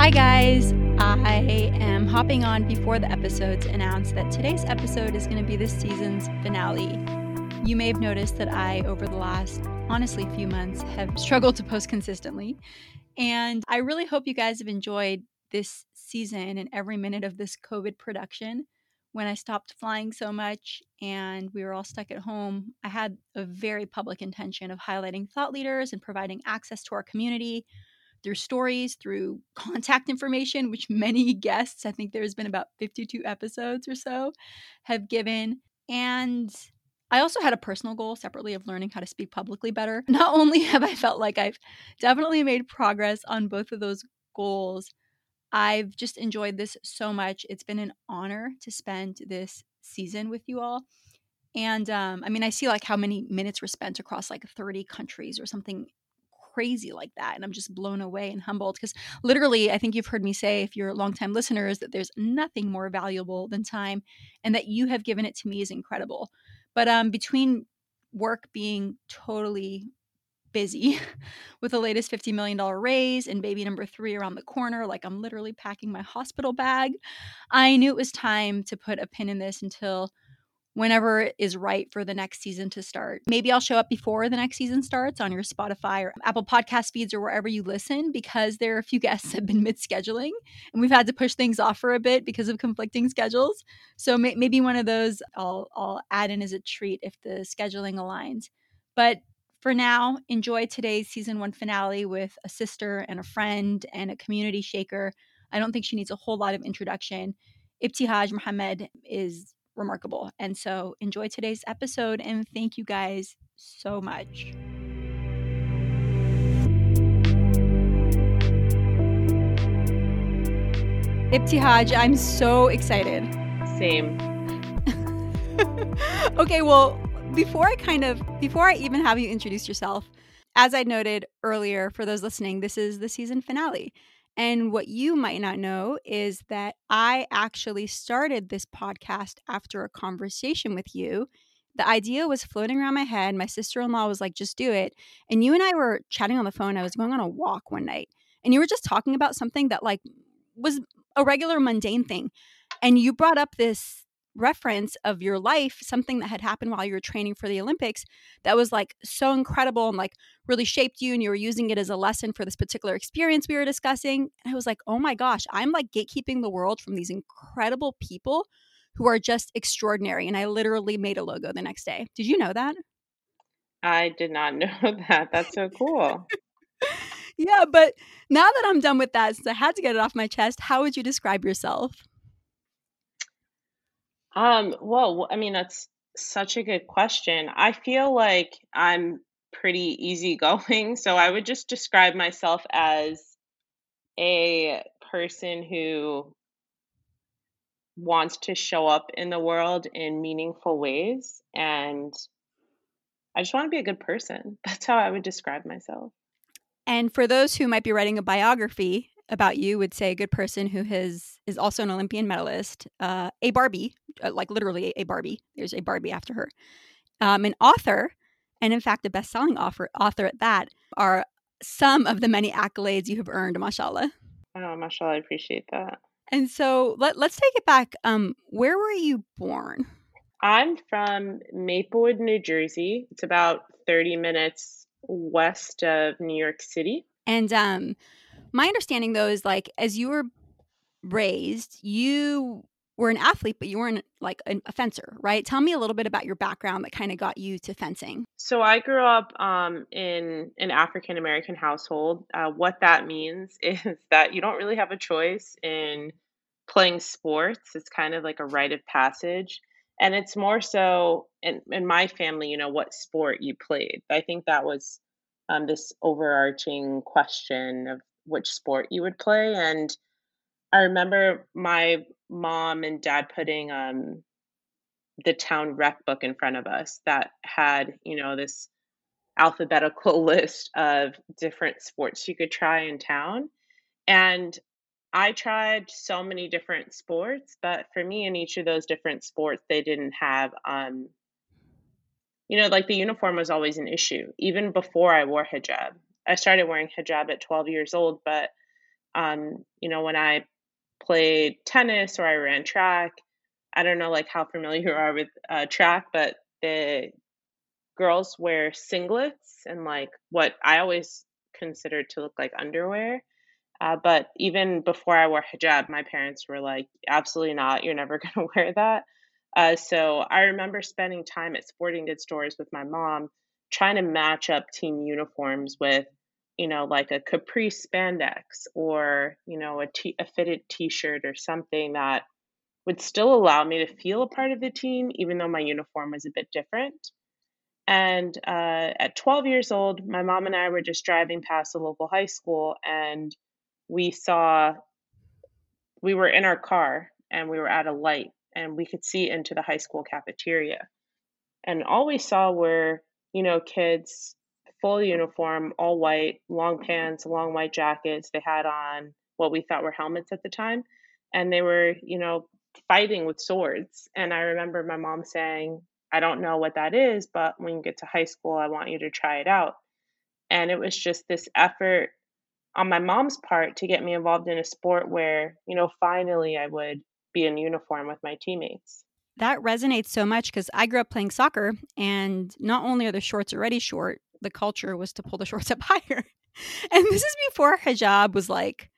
Hi, guys. I am hopping on before the episode to announce that today's episode is going to be this season's finale. You may have noticed that I, over the last, honestly, few months, have struggled to post consistently. And I really hope you guys have enjoyed this season and every minute of this COVID production. When I stopped flying so much and we were all stuck at home, I had a very public intention of highlighting thought leaders and providing access to our community through stories, through contact information, which many guests, I think there's been about 52 episodes or so, have given. And I also had a personal goal separately of learning how to speak publicly better. Not only have I felt like I've definitely made progress on both of those goals, I've just enjoyed this so much. It's been an honor to spend this season with you all. And um, I mean, I see like how many minutes were spent across like 30 countries or something crazy like that. And I'm just blown away and humbled because literally, I think you've heard me say, if you're a longtime listeners, that there's nothing more valuable than time and that you have given it to me is incredible. But um, between work being totally busy with the latest $50 million raise and baby number three around the corner, like I'm literally packing my hospital bag, I knew it was time to put a pin in this until whenever is right for the next season to start. Maybe I'll show up before the next season starts on your Spotify or Apple podcast feeds or wherever you listen because there are a few guests have been mid scheduling and we've had to push things off for a bit because of conflicting schedules. So may- maybe one of those I'll, I'll add in as a treat if the scheduling aligns. But for now, enjoy today's season one finale with a sister and a friend and a community shaker. I don't think she needs a whole lot of introduction. Ibtihaj Muhammad is remarkable. And so enjoy today's episode and thank you guys so much. Ibtihaj, I'm so excited. Same. okay, well, before I kind of before I even have you introduce yourself, as I noted earlier for those listening, this is the season finale. And what you might not know is that I actually started this podcast after a conversation with you. The idea was floating around my head. My sister in law was like, just do it. And you and I were chatting on the phone. I was going on a walk one night, and you were just talking about something that, like, was a regular mundane thing. And you brought up this reference of your life, something that had happened while you were training for the Olympics that was like so incredible and like really shaped you and you were using it as a lesson for this particular experience we were discussing. And I was like, oh my gosh, I'm like gatekeeping the world from these incredible people who are just extraordinary. And I literally made a logo the next day. Did you know that? I did not know that. That's so cool. yeah, but now that I'm done with that, since I had to get it off my chest, how would you describe yourself? Um, well, I mean, that's such a good question. I feel like I'm pretty easygoing, so I would just describe myself as a person who wants to show up in the world in meaningful ways and I just want to be a good person. That's how I would describe myself. And for those who might be writing a biography about you would say a good person who has is also an Olympian medalist, uh, a Barbie, uh, like literally a Barbie. There's a Barbie after her, um, an author, and in fact a best-selling author, author at that, are some of the many accolades you have earned. Mashallah. Oh, mashallah, I appreciate that. And so let, let's take it back. Um, where were you born? I'm from Maplewood, New Jersey. It's about 30 minutes west of New York City. And um, my understanding though is like as you were raised, you were an athlete, but you weren't like a fencer, right? Tell me a little bit about your background that kind of got you to fencing. So I grew up um, in an African American household. Uh, what that means is that you don't really have a choice in playing sports. It's kind of like a rite of passage. And it's more so in, in my family, you know, what sport you played. I think that was um, this overarching question of which sport you would play. And I remember my mom and dad putting um, the town rec book in front of us that had, you know, this alphabetical list of different sports you could try in town. And I tried so many different sports, but for me, in each of those different sports, they didn't have, um, you know, like the uniform was always an issue, even before I wore hijab. I started wearing hijab at 12 years old, but Um, you know, when I played tennis or I ran track, I don't know like how familiar you are with uh, track, but the girls wear singlets and like what I always considered to look like underwear. Uh, but even before I wore hijab, my parents were like, absolutely not. You're never going to wear that. Uh, so I remember spending time at sporting goods stores with my mom trying to match up team uniforms with, you know, like a capri spandex or, you know, a, t- a fitted t shirt or something that would still allow me to feel a part of the team, even though my uniform was a bit different. And uh, at 12 years old, my mom and I were just driving past a local high school and we saw, we were in our car and we were at a light and we could see into the high school cafeteria. And all we saw were, you know, kids full uniform, all white, long pants, long white jackets. They had on what we thought were helmets at the time. And they were, you know, fighting with swords. And I remember my mom saying, I don't know what that is, but when you get to high school, I want you to try it out. And it was just this effort on my mom's part to get me involved in a sport where, you know, finally I would be in uniform with my teammates. That resonates so much because I grew up playing soccer, and not only are the shorts already short, the culture was to pull the shorts up higher. And this is before hijab was like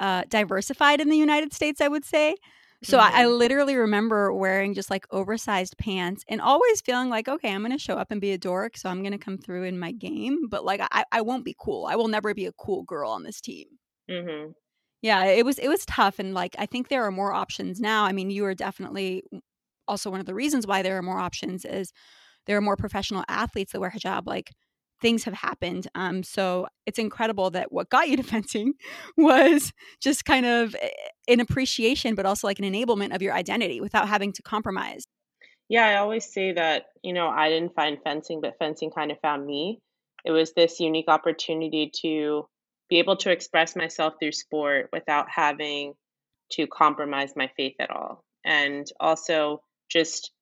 uh, diversified in the United States, I would say. So mm-hmm. I, I, literally remember wearing just like oversized pants and always feeling like, okay, I'm going to show up and be a dork. So I'm going to come through in my game. But like, I, I won't be cool. I will never be a cool girl on this team. Mm-hmm. Yeah, it was it was tough, and like I think there are more options now. I mean, you are definitely also one of the reasons why there are more options is there are more professional athletes that wear hijab. Like things have happened. Um, so it's incredible that what got you to fencing was just kind of eh, an appreciation, but also like an enablement of your identity without having to compromise. Yeah, I always say that, you know, I didn't find fencing, but fencing kind of found me. It was this unique opportunity to be able to express myself through sport without having to compromise my faith at all. And also just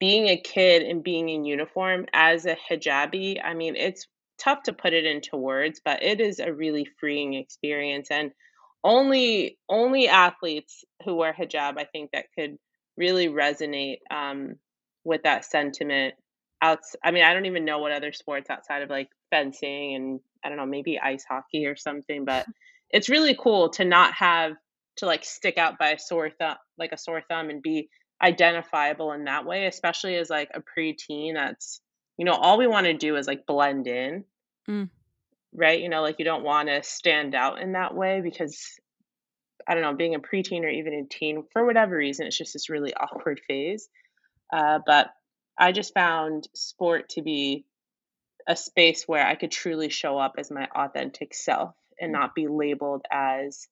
being a kid and being in uniform as a hijabi, I mean, it's tough to put it into words, but it is a really freeing experience. And only only athletes who wear hijab, I think, that could really resonate um, with that sentiment. Outs, I mean, I don't even know what other sports outside of like fencing and I don't know, maybe ice hockey or something, but it's really cool to not have to like stick out by a sore thumb, like a sore thumb, and be identifiable in that way, especially as like a preteen that's, you know, all we want to do is like blend in. Mm. Right? You know, like you don't want to stand out in that way because I don't know, being a preteen or even a teen, for whatever reason, it's just this really awkward phase. Uh, but I just found sport to be a space where I could truly show up as my authentic self and mm. not be labeled as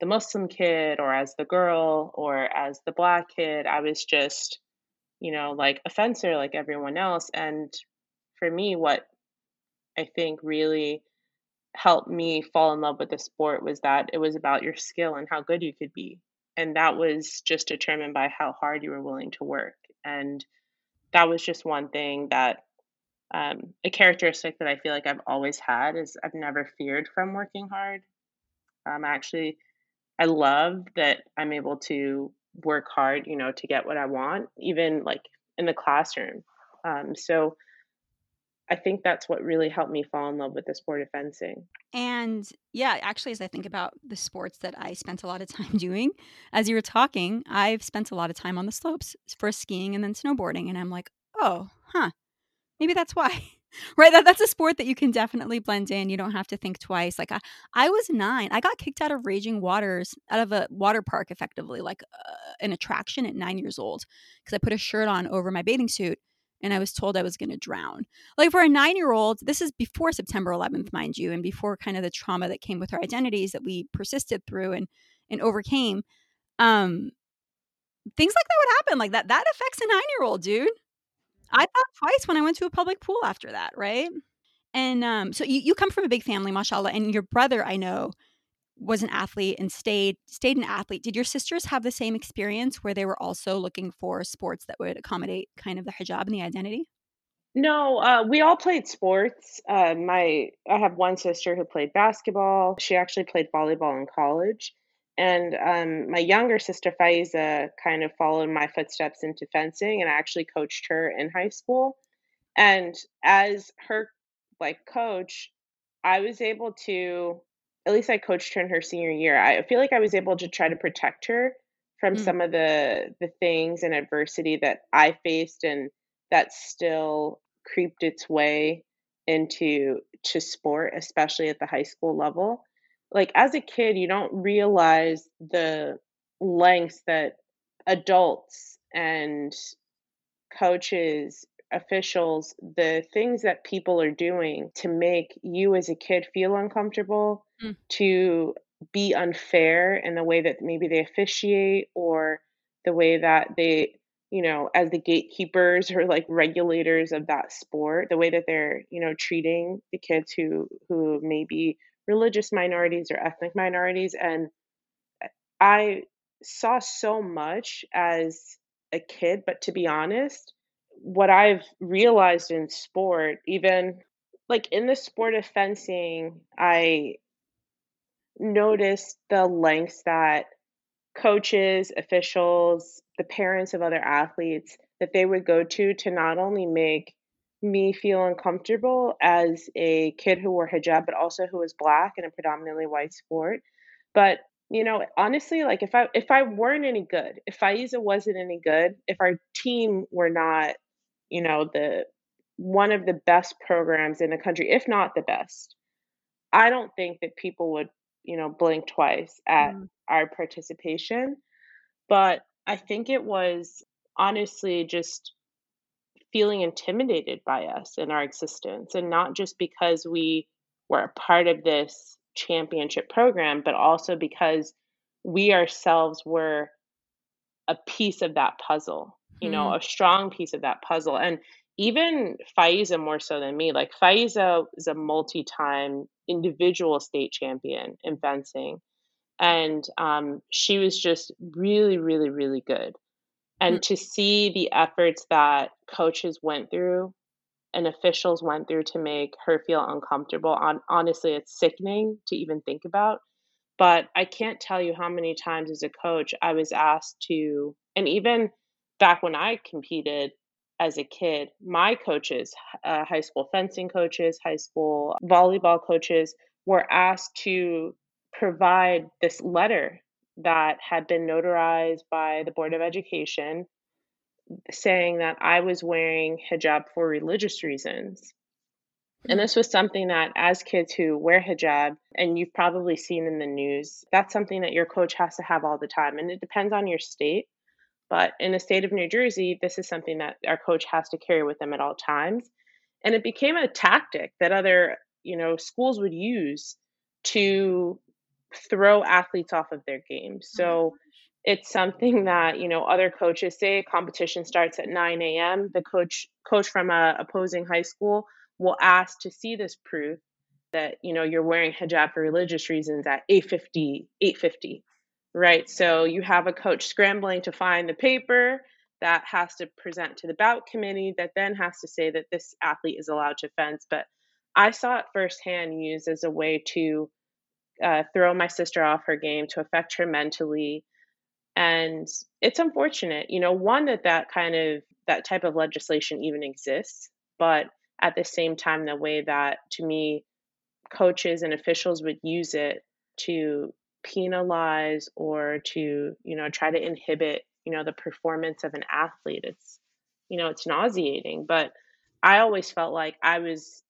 the Muslim kid or as the girl or as the black kid. I was just, you know, like a fencer like everyone else. And for me, what I think really helped me fall in love with the sport was that it was about your skill and how good you could be. And that was just determined by how hard you were willing to work. And that was just one thing that um, a characteristic that I feel like I've always had is I've never feared from working hard. Um, actually I love that I'm able to work hard, you know, to get what I want, even like in the classroom. Um, so I think that's what really helped me fall in love with the sport of fencing. And yeah, actually, as I think about the sports that I spent a lot of time doing, as you were talking, I've spent a lot of time on the slopes for skiing and then snowboarding. And I'm like, oh, huh, maybe that's why. Right that, that's a sport that you can definitely blend in you don't have to think twice like i, I was nine i got kicked out of raging waters out of a water park effectively like uh, an attraction at nine years old because i put a shirt on over my bathing suit and i was told i was going to drown. Like for a nine year old this is before september 11th mind you and before kind of the trauma that came with our identities that we persisted through and and overcame um things like that would happen like that that affects a nine year old dude I thought twice when I went to a public pool after that, right? And um, so you, you come from a big family, mashallah, and your brother, I know, was an athlete and stayed stayed an athlete. Did your sisters have the same experience where they were also looking for sports that would accommodate kind of the hijab and the identity? No, uh, we all played sports. Uh, my I have one sister who played basketball. She actually played volleyball in college. And um, my younger sister Faiza kind of followed my footsteps into fencing, and I actually coached her in high school. And as her like coach, I was able to at least I coached her in her senior year. I feel like I was able to try to protect her from Mm. some of the the things and adversity that I faced and that still creeped its way into to sport, especially at the high school level. Like as a kid, you don't realize the lengths that adults and coaches, officials, the things that people are doing to make you as a kid feel uncomfortable, Mm. to be unfair in the way that maybe they officiate or the way that they, you know, as the gatekeepers or like regulators of that sport, the way that they're, you know, treating the kids who who may be religious minorities or ethnic minorities and I saw so much as a kid, but to be honest, what I've realized in sport, even like in the sport of fencing, I noticed the lengths that coaches, officials, the parents of other athletes that they would go to to not only make me feel uncomfortable as a kid who wore hijab, but also who was black in a predominantly white sport. But you know, honestly, like if I if I weren't any good, if Faiza wasn't any good, if our team were not, you know, the one of the best programs in the country, if not the best, I don't think that people would, you know, blink twice at Mm. our participation. But I think it was honestly just feeling intimidated by us and our existence, and not just because we were a part of this championship program, but also because we ourselves were a piece of that puzzle, you know, Hmm. a strong piece of that puzzle. And even Faiza more so than me, like Faiza is a multi-time individual state champion in fencing. And um, she was just really, really, really good. And to see the efforts that coaches went through and officials went through to make her feel uncomfortable, on honestly, it's sickening to even think about. But I can't tell you how many times as a coach I was asked to and even back when I competed as a kid, my coaches, uh, high school fencing coaches, high school volleyball coaches, were asked to provide this letter that had been notarized by the Board of Education saying that I was wearing hijab for religious reasons. And Hmm. this was something that, as kids who wear hijab, and you've probably seen in the news, that's something that your coach has to have all the time. And it depends on your state. But in the state of New Jersey, this is something that our coach has to carry with them at all times. And it became a tactic that other, you know, schools would use to throw athletes off of their games. Oh So it's something that, you know, other coaches say competition starts at 9 AM. The coach coach from a opposing high school will ask to see this proof that, you know, you're wearing hijab for religious reasons at 850, 850. Right. So you have a coach scrambling to find the paper that has to present to the bout committee that then has to say that this athlete is allowed to fence. But I saw it firsthand used as a way to uh, throw my sister off her game, to affect her mentally, and it's unfortunate, you know, one that that kind of that type of legislation even exists, but at the same time, the way that to me coaches and officials would use it to penalize or to, you know, try to inhibit, you know, the performance of an athlete. It's, you know, it's nauseating, but I always felt like I was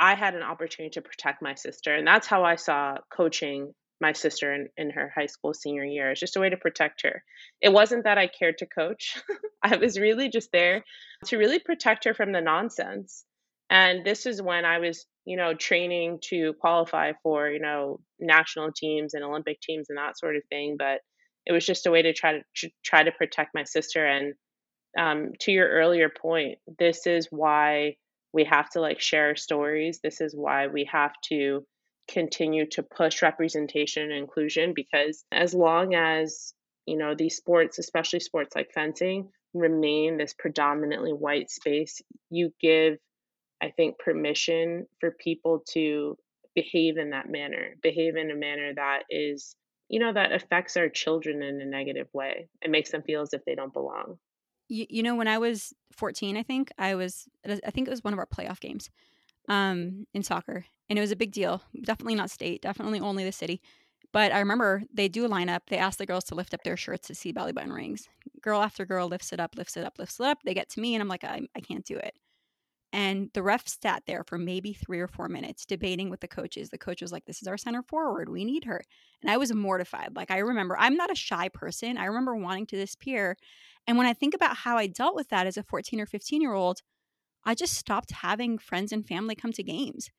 I had an opportunity to protect my sister, and that's how I saw coaching my sister in, in her high school senior year. It's just a way to protect her. It wasn't that I cared to coach. I was really just there to really protect her from the nonsense. And this is when I was, you know, training to qualify for, you know, national teams and Olympic teams and that sort of thing. But it was just a way to try to tr- try to protect my sister. And um, to your earlier point, this is why we have to like share stories. This is why we have to continue to push representation and inclusion because as long as you know these sports, especially sports like fencing, remain this predominantly white space, you give, I think, permission for people to behave in that manner, behave in a manner that is, you know, that affects our children in a negative way. It makes them feel as if they don't belong. You, you know, when I was 14, I think I was, I think it was one of our playoff games um, in soccer, and it was a big deal. Definitely not state, definitely only the city. But I remember they do a lineup. They ask the girls to lift up their shirts to see belly button rings. Girl after girl lifts it up, lifts it up, lifts it up. They get to me, and I'm like, I, I can't do it. And the ref sat there for maybe three or four minutes debating with the coaches. The coach was like, This is our center forward. We need her. And I was mortified. Like, I remember, I'm not a shy person. I remember wanting to disappear. And when I think about how I dealt with that as a 14 or 15 year old, I just stopped having friends and family come to games.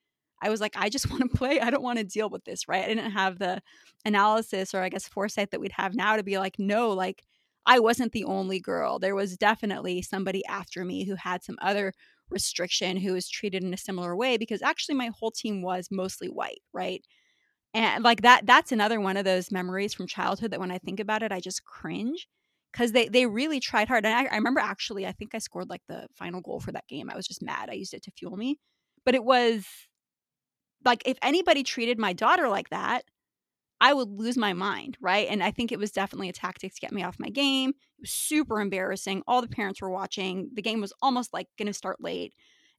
I was like, I just want to play. I don't want to deal with this, right? I didn't have the analysis or I guess foresight that we'd have now to be like, no, like I wasn't the only girl. There was definitely somebody after me who had some other restriction who was treated in a similar way because actually my whole team was mostly white, right? And like that that's another one of those memories from childhood that when I think about it, I just cringe because they they really tried hard. And I, I remember actually, I think I scored like the final goal for that game. I was just mad. I used it to fuel me, but it was like if anybody treated my daughter like that, I would lose my mind, right? And I think it was definitely a tactic to get me off my game. It was super embarrassing. All the parents were watching. The game was almost like going to start late.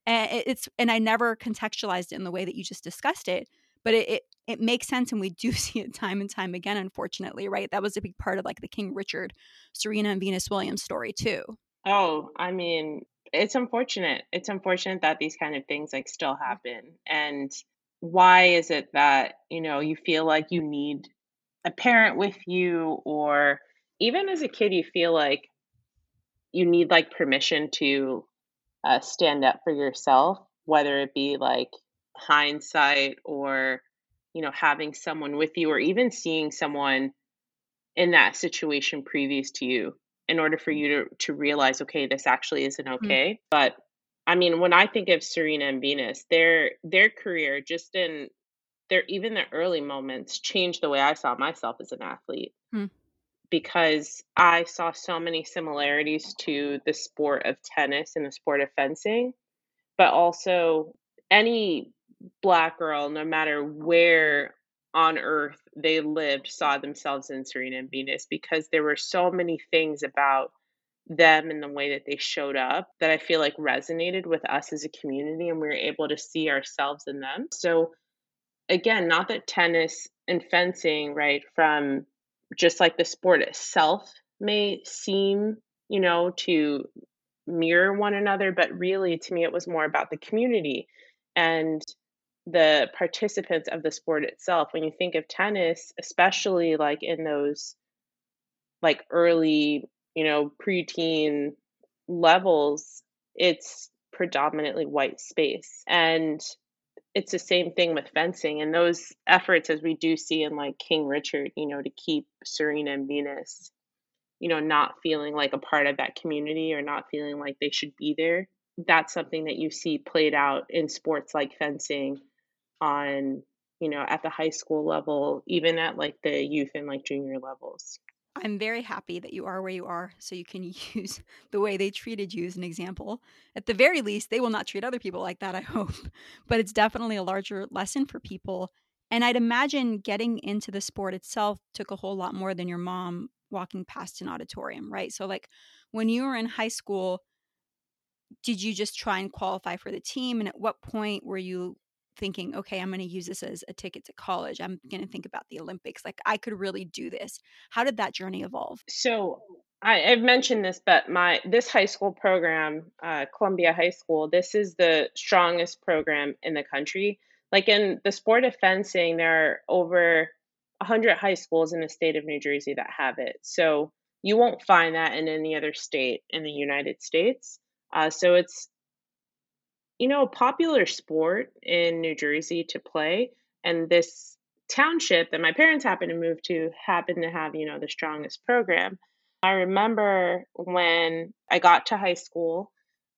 And it's and I never contextualized it in the way that you just discussed it, but it, it it makes sense and we do see it time and time again unfortunately, right? That was a big part of like the King Richard, Serena and Venus Williams story too. Oh, I mean, it's unfortunate. It's unfortunate that these kind of things like still happen. And why is it that you know you feel like you need a parent with you or even as a kid you feel like you need like permission to uh, stand up for yourself whether it be like hindsight or you know having someone with you or even seeing someone in that situation previous to you in order for you to to realize okay this actually isn't mm. okay mm-hmm. but I mean, when I think of Serena and Venus, their their career just in their even the early moments changed the way I saw myself as an athlete. Hmm. Because I saw so many similarities to the sport of tennis and the sport of fencing, but also any black girl, no matter where on earth they lived, saw themselves in Serena and Venus because there were so many things about them and the way that they showed up that I feel like resonated with us as a community and we were able to see ourselves in them. So again, not that tennis and fencing, right, from just like the sport itself may seem, you know, to mirror one another, but really to me it was more about the community and the participants of the sport itself. When you think of tennis, especially like in those like early you know, preteen levels, it's predominantly white space. And it's the same thing with fencing and those efforts as we do see in like King Richard, you know, to keep Serena and Venus, you know, not feeling like a part of that community or not feeling like they should be there. That's something that you see played out in sports like fencing on, you know, at the high school level, even at like the youth and like junior levels. I'm very happy that you are where you are so you can use the way they treated you as an example. At the very least, they will not treat other people like that, I hope. But it's definitely a larger lesson for people. And I'd imagine getting into the sport itself took a whole lot more than your mom walking past an auditorium, right? So, like when you were in high school, did you just try and qualify for the team? And at what point were you thinking, okay, I'm going to use this as a ticket to college. I'm going to think about the Olympics. Like I could really do this. How did that journey evolve? So I, have mentioned this, but my this high school program, uh, Columbia High School, this is the strongest program in the country. Like in the sport of fencing, there are over 100 high schools in the state of New Jersey that have it. So you won't find that in any other state in the United States. Uh, so it's you know, a popular sport in New Jersey to play. And this township that my parents happened to move to happened to have, you know, the strongest program. I remember when I got to high school,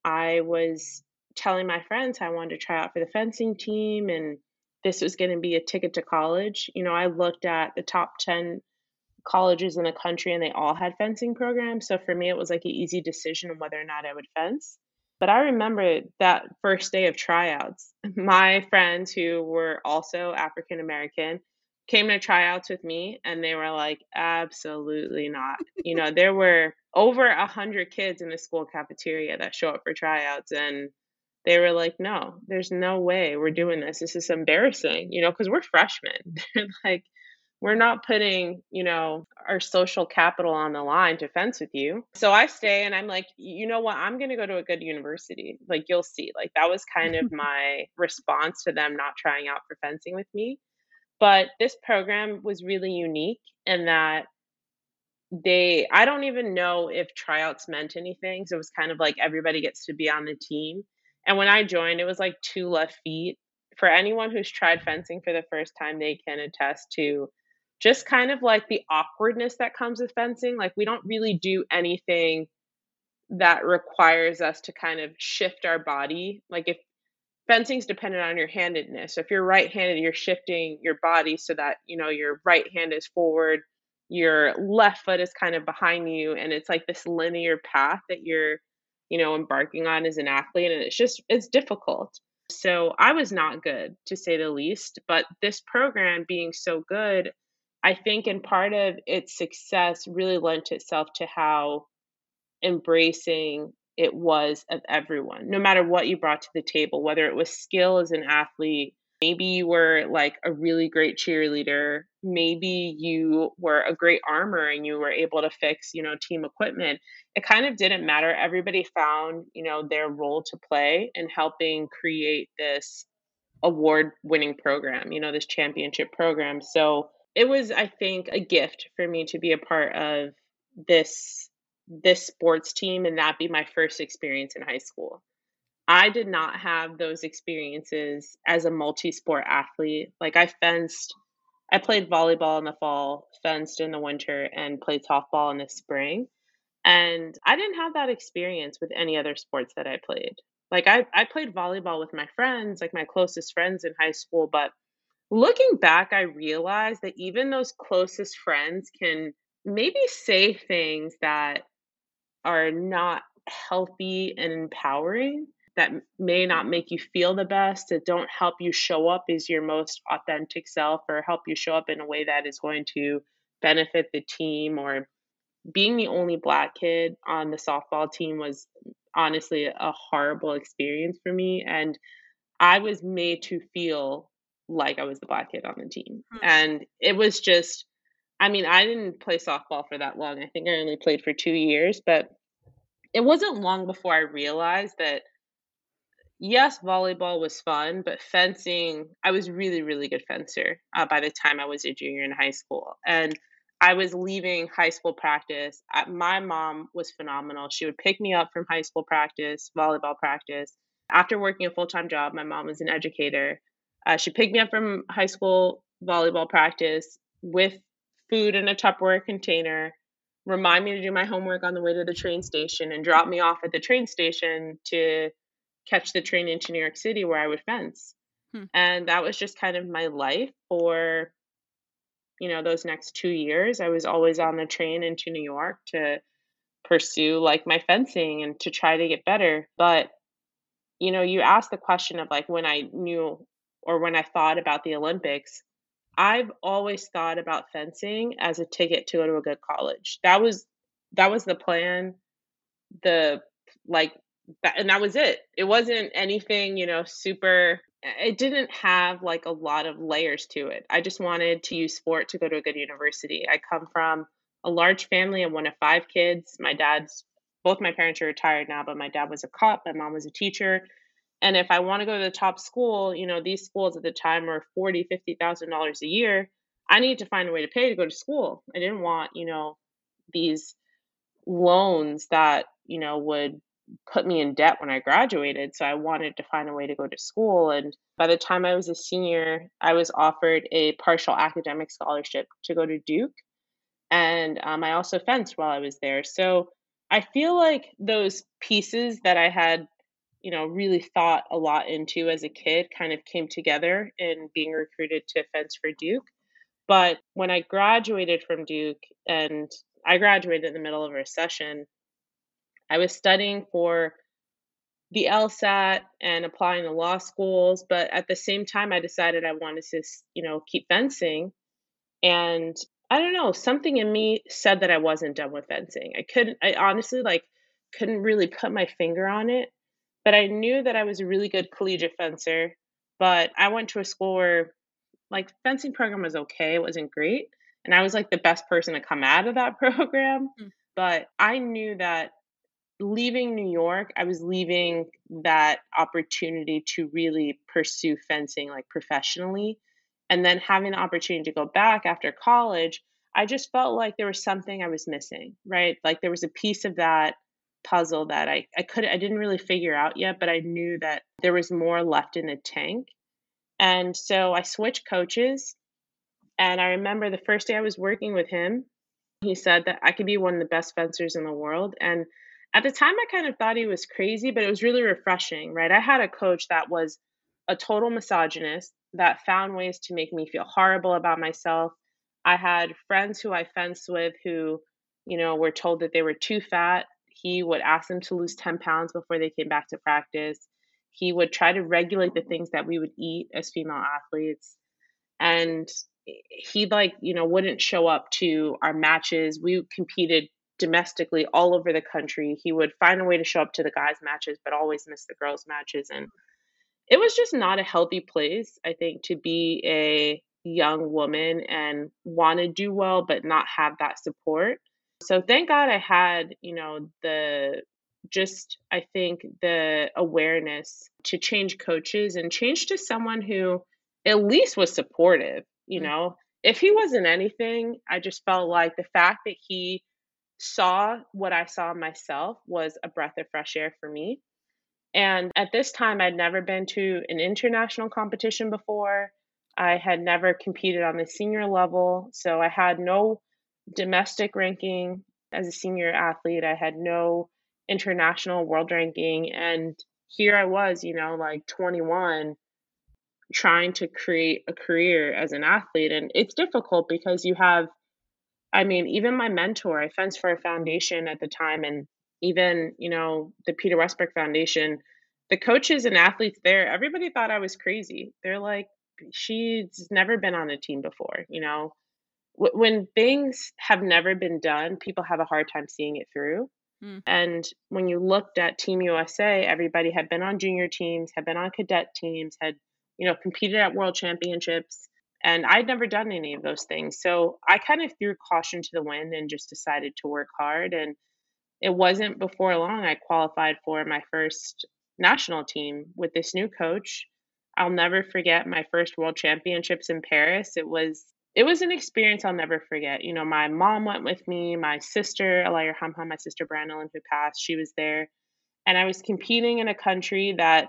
I was telling my friends I wanted to try out for the fencing team and this was going to be a ticket to college. You know, I looked at the top 10 colleges in the country and they all had fencing programs. So for me, it was like an easy decision on whether or not I would fence. But I remember that first day of tryouts, my friends who were also African American came to tryouts with me and they were like, absolutely not. you know, there were over a hundred kids in the school cafeteria that show up for tryouts and they were like, no, there's no way we're doing this. This is embarrassing, you know, because we're freshmen. They're like, we're not putting, you know, our social capital on the line to fence with you. So I stay and I'm like, you know what? I'm going to go to a good university. Like, you'll see. Like, that was kind of my response to them not trying out for fencing with me. But this program was really unique in that they, I don't even know if tryouts meant anything. So it was kind of like everybody gets to be on the team. And when I joined, it was like two left feet. For anyone who's tried fencing for the first time, they can attest to just kind of like the awkwardness that comes with fencing. Like, we don't really do anything that requires us to kind of shift our body. Like, if fencing's dependent on your handedness. So if you're right-handed, you're shifting your body so that, you know, your right hand is forward, your left foot is kind of behind you and it's like this linear path that you're, you know, embarking on as an athlete and it's just it's difficult. So I was not good to say the least, but this program being so good, I think in part of its success really lent itself to how embracing it was of everyone, no matter what you brought to the table, whether it was skill as an athlete, maybe you were like a really great cheerleader, maybe you were a great armor and you were able to fix, you know, team equipment. It kind of didn't matter. Everybody found, you know, their role to play in helping create this award winning program, you know, this championship program. So it was, I think, a gift for me to be a part of this this sports team and that be my first experience in high school. I did not have those experiences as a multi sport athlete. Like I fenced, I played volleyball in the fall, fenced in the winter, and played softball in the spring. And I didn't have that experience with any other sports that I played. Like I, I played volleyball with my friends, like my closest friends in high school. But looking back, I realized that even those closest friends can maybe say things that are not healthy and empowering that may not make you feel the best that don't help you show up as your most authentic self or help you show up in a way that is going to benefit the team or being the only black kid on the softball team was honestly a horrible experience for me and i was made to feel like i was the black kid on the team hmm. and it was just I mean, I didn't play softball for that long. I think I only played for two years, but it wasn't long before I realized that yes, volleyball was fun, but fencing, I was really, really good fencer uh, by the time I was a junior in high school. And I was leaving high school practice. I, my mom was phenomenal. She would pick me up from high school practice, volleyball practice. After working a full time job, my mom was an educator. Uh, she picked me up from high school volleyball practice with food in a Tupperware container, remind me to do my homework on the way to the train station, and drop me off at the train station to catch the train into New York City where I would fence. Hmm. And that was just kind of my life for, you know, those next two years. I was always on the train into New York to pursue like my fencing and to try to get better. But, you know, you asked the question of like when I knew or when I thought about the Olympics, I've always thought about fencing as a ticket to go to a good college. That was that was the plan. The like and that was it. It wasn't anything, you know, super it didn't have like a lot of layers to it. I just wanted to use sport to go to a good university. I come from a large family. I'm one of five kids. My dad's both my parents are retired now, but my dad was a cop, my mom was a teacher. And if I want to go to the top school, you know, these schools at the time were forty, fifty thousand dollars a year. I need to find a way to pay to go to school. I didn't want, you know, these loans that, you know, would put me in debt when I graduated. So I wanted to find a way to go to school. And by the time I was a senior, I was offered a partial academic scholarship to go to Duke. And um, I also fenced while I was there. So I feel like those pieces that I had you know, really thought a lot into as a kid kind of came together in being recruited to fence for Duke. But when I graduated from Duke, and I graduated in the middle of a recession, I was studying for the LSAT and applying to law schools. But at the same time, I decided I wanted to, you know, keep fencing. And I don't know, something in me said that I wasn't done with fencing. I couldn't, I honestly like couldn't really put my finger on it. But I knew that I was a really good collegiate fencer. But I went to a school where like fencing program was okay. It wasn't great. And I was like the best person to come out of that program. Mm. But I knew that leaving New York, I was leaving that opportunity to really pursue fencing like professionally. And then having the opportunity to go back after college, I just felt like there was something I was missing, right? Like there was a piece of that puzzle that I, I could I didn't really figure out yet, but I knew that there was more left in the tank. And so I switched coaches. And I remember the first day I was working with him, he said that I could be one of the best fencers in the world. And at the time, I kind of thought he was crazy, but it was really refreshing, right? I had a coach that was a total misogynist that found ways to make me feel horrible about myself. I had friends who I fenced with who, you know, were told that they were too fat. He would ask them to lose 10 pounds before they came back to practice. He would try to regulate the things that we would eat as female athletes. And he like, you know, wouldn't show up to our matches. We competed domestically all over the country. He would find a way to show up to the guys' matches, but always miss the girls' matches. And it was just not a healthy place, I think, to be a young woman and want to do well, but not have that support. So thank God I had, you know, the just, I think, the awareness to change coaches and change to someone who at least was supportive, you mm. know. If he wasn't anything, I just felt like the fact that he saw what I saw myself was a breath of fresh air for me. And at this time, I'd never been to an international competition before. I had never competed on the senior level. So I had no domestic ranking as a senior athlete. I had no international world ranking. And here I was, you know, like 21, trying to create a career as an athlete. And it's difficult because you have I mean, even my mentor, I fenced for a foundation at the time, and even, you know, the Peter Westbrook Foundation, the coaches and athletes there, everybody thought I was crazy. They're like, she's never been on a team before, you know. When things have never been done, people have a hard time seeing it through. Mm. And when you looked at Team USA, everybody had been on junior teams, had been on cadet teams, had, you know, competed at world championships and I'd never done any of those things. So I kind of threw caution to the wind and just decided to work hard. And it wasn't before long I qualified for my first national team with this new coach. I'll never forget my first world championships in Paris. It was it was an experience I'll never forget. You know, my mom went with me, my sister, Alaya Hamha, my sister Brandon, who passed, she was there. And I was competing in a country that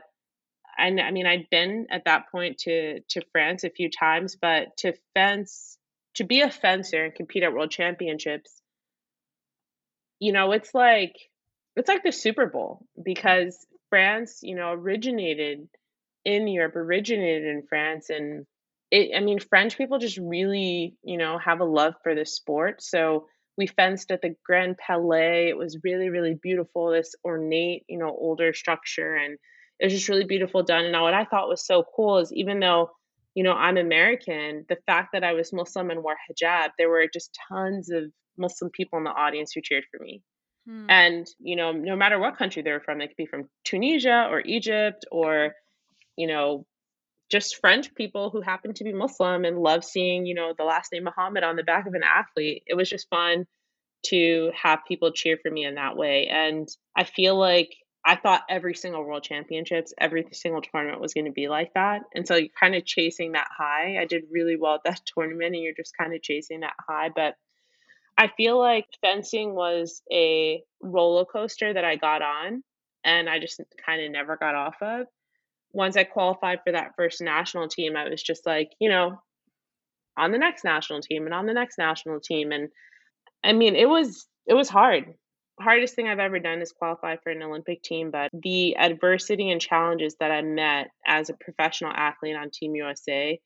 and I mean I'd been at that point to to France a few times, but to fence to be a fencer and compete at world championships, you know, it's like it's like the Super Bowl because France, you know, originated in Europe, originated in France and it I mean French people just really, you know, have a love for the sport. So we fenced at the Grand Palais. It was really, really beautiful, this ornate, you know, older structure and it was just really beautiful done. And now what I thought was so cool is even though, you know, I'm American, the fact that I was Muslim and wore hijab, there were just tons of Muslim people in the audience who cheered for me. Hmm. And, you know, no matter what country they were from, they could be from Tunisia or Egypt or, you know, just French people who happen to be Muslim and love seeing, you know, the last name Muhammad on the back of an athlete. It was just fun to have people cheer for me in that way. And I feel like I thought every single world championships, every single tournament was going to be like that. And so you're kind of chasing that high. I did really well at that tournament and you're just kind of chasing that high. But I feel like fencing was a roller coaster that I got on and I just kind of never got off of. Once I qualified for that first national team, I was just like, you know, on the next national team and on the next national team. And I mean, it was it was hard hardest thing I've ever done is qualify for an Olympic team, but the adversity and challenges that I met as a professional athlete on Team USA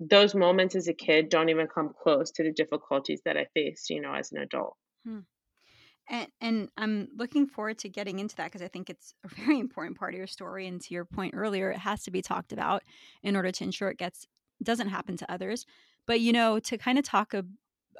those moments as a kid don't even come close to the difficulties that I faced, you know, as an adult. Hmm. And, and I'm looking forward to getting into that because I think it's a very important part of your story. And to your point earlier, it has to be talked about in order to ensure it gets doesn't happen to others. But you know, to kind of talk a,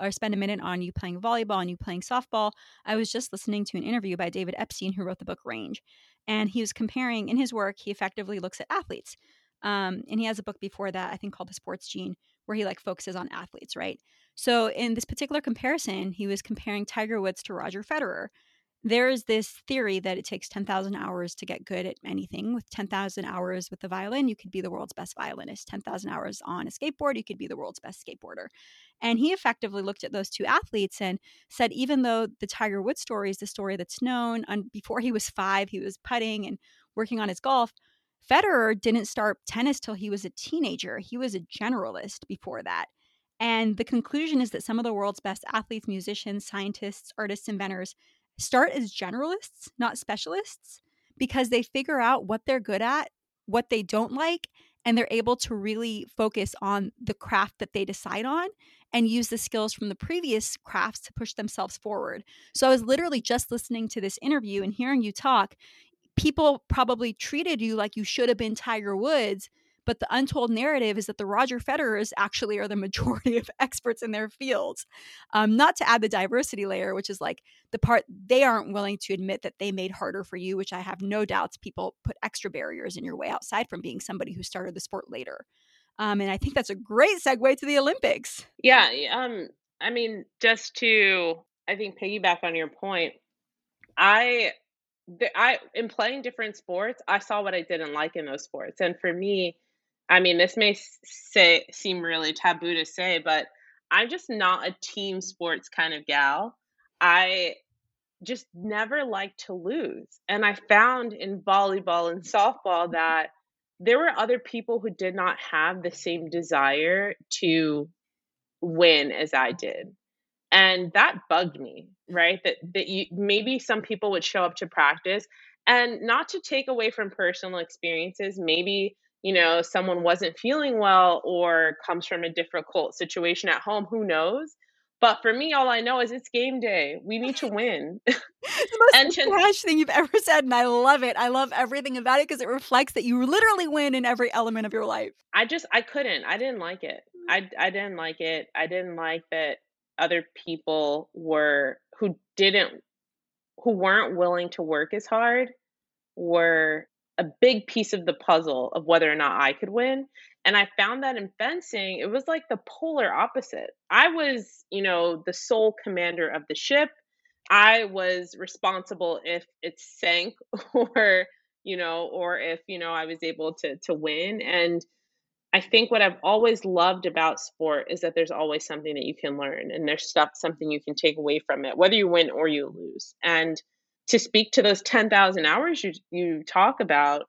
or spend a minute on you playing volleyball and you playing softball, I was just listening to an interview by David Epstein, who wrote the book Range, and he was comparing in his work. He effectively looks at athletes, um, and he has a book before that I think called The Sports Gene, where he like focuses on athletes, right? So in this particular comparison, he was comparing Tiger Woods to Roger Federer. There is this theory that it takes 10,000 hours to get good at anything. With 10,000 hours with the violin, you could be the world's best violinist. 10,000 hours on a skateboard, you could be the world's best skateboarder. And he effectively looked at those two athletes and said, even though the Tiger Woods story is the story that's known, and before he was five, he was putting and working on his golf. Federer didn't start tennis till he was a teenager. He was a generalist before that. And the conclusion is that some of the world's best athletes, musicians, scientists, artists, inventors start as generalists, not specialists, because they figure out what they're good at, what they don't like, and they're able to really focus on the craft that they decide on and use the skills from the previous crafts to push themselves forward. So I was literally just listening to this interview and hearing you talk. People probably treated you like you should have been Tiger Woods but the untold narrative is that the Roger Federers actually are the majority of experts in their fields. Um, not to add the diversity layer, which is like the part they aren't willing to admit that they made harder for you, which I have no doubts people put extra barriers in your way outside from being somebody who started the sport later. Um, and I think that's a great segue to the Olympics. Yeah. Um, I mean, just to, I think, piggyback on your point, I I in playing different sports, I saw what I didn't like in those sports, and for me, I mean, this may say seem really taboo to say, but I'm just not a team sports kind of gal. I just never liked to lose. And I found in volleyball and softball that there were other people who did not have the same desire to win as I did. And that bugged me, right? That that you maybe some people would show up to practice and not to take away from personal experiences, maybe you know, someone wasn't feeling well or comes from a difficult situation at home, who knows? But for me, all I know is it's game day. We need to win. It's the most and thing you've ever said, and I love it. I love everything about it because it reflects that you literally win in every element of your life. I just I couldn't. I didn't like it. Mm. I I didn't like it. I didn't like that other people were who didn't who weren't willing to work as hard were a big piece of the puzzle of whether or not I could win. And I found that in fencing, it was like the polar opposite. I was, you know, the sole commander of the ship. I was responsible if it sank or, you know, or if, you know, I was able to to win. And I think what I've always loved about sport is that there's always something that you can learn and there's stuff something you can take away from it, whether you win or you lose. And to speak to those 10,000 hours you you talk about,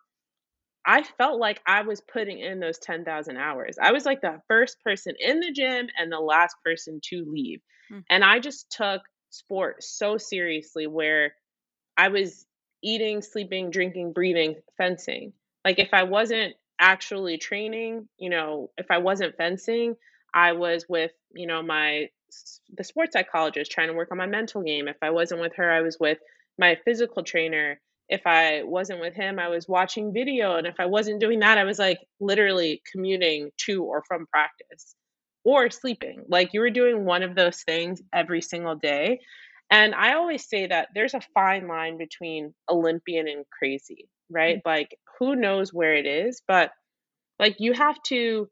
I felt like I was putting in those 10,000 hours. I was like the first person in the gym and the last person to leave. Mm-hmm. And I just took sport so seriously where I was eating, sleeping, drinking, breathing, fencing. Like if I wasn't actually training, you know, if I wasn't fencing, I was with, you know, my the sports psychologist trying to work on my mental game. If I wasn't with her, I was with my physical trainer if i wasn't with him i was watching video and if i wasn't doing that i was like literally commuting to or from practice or sleeping. Like you were doing one of those things every single day. And i always say that there's a fine line between olympian and crazy right? Mm-hmm. like who knows where it is but like you have to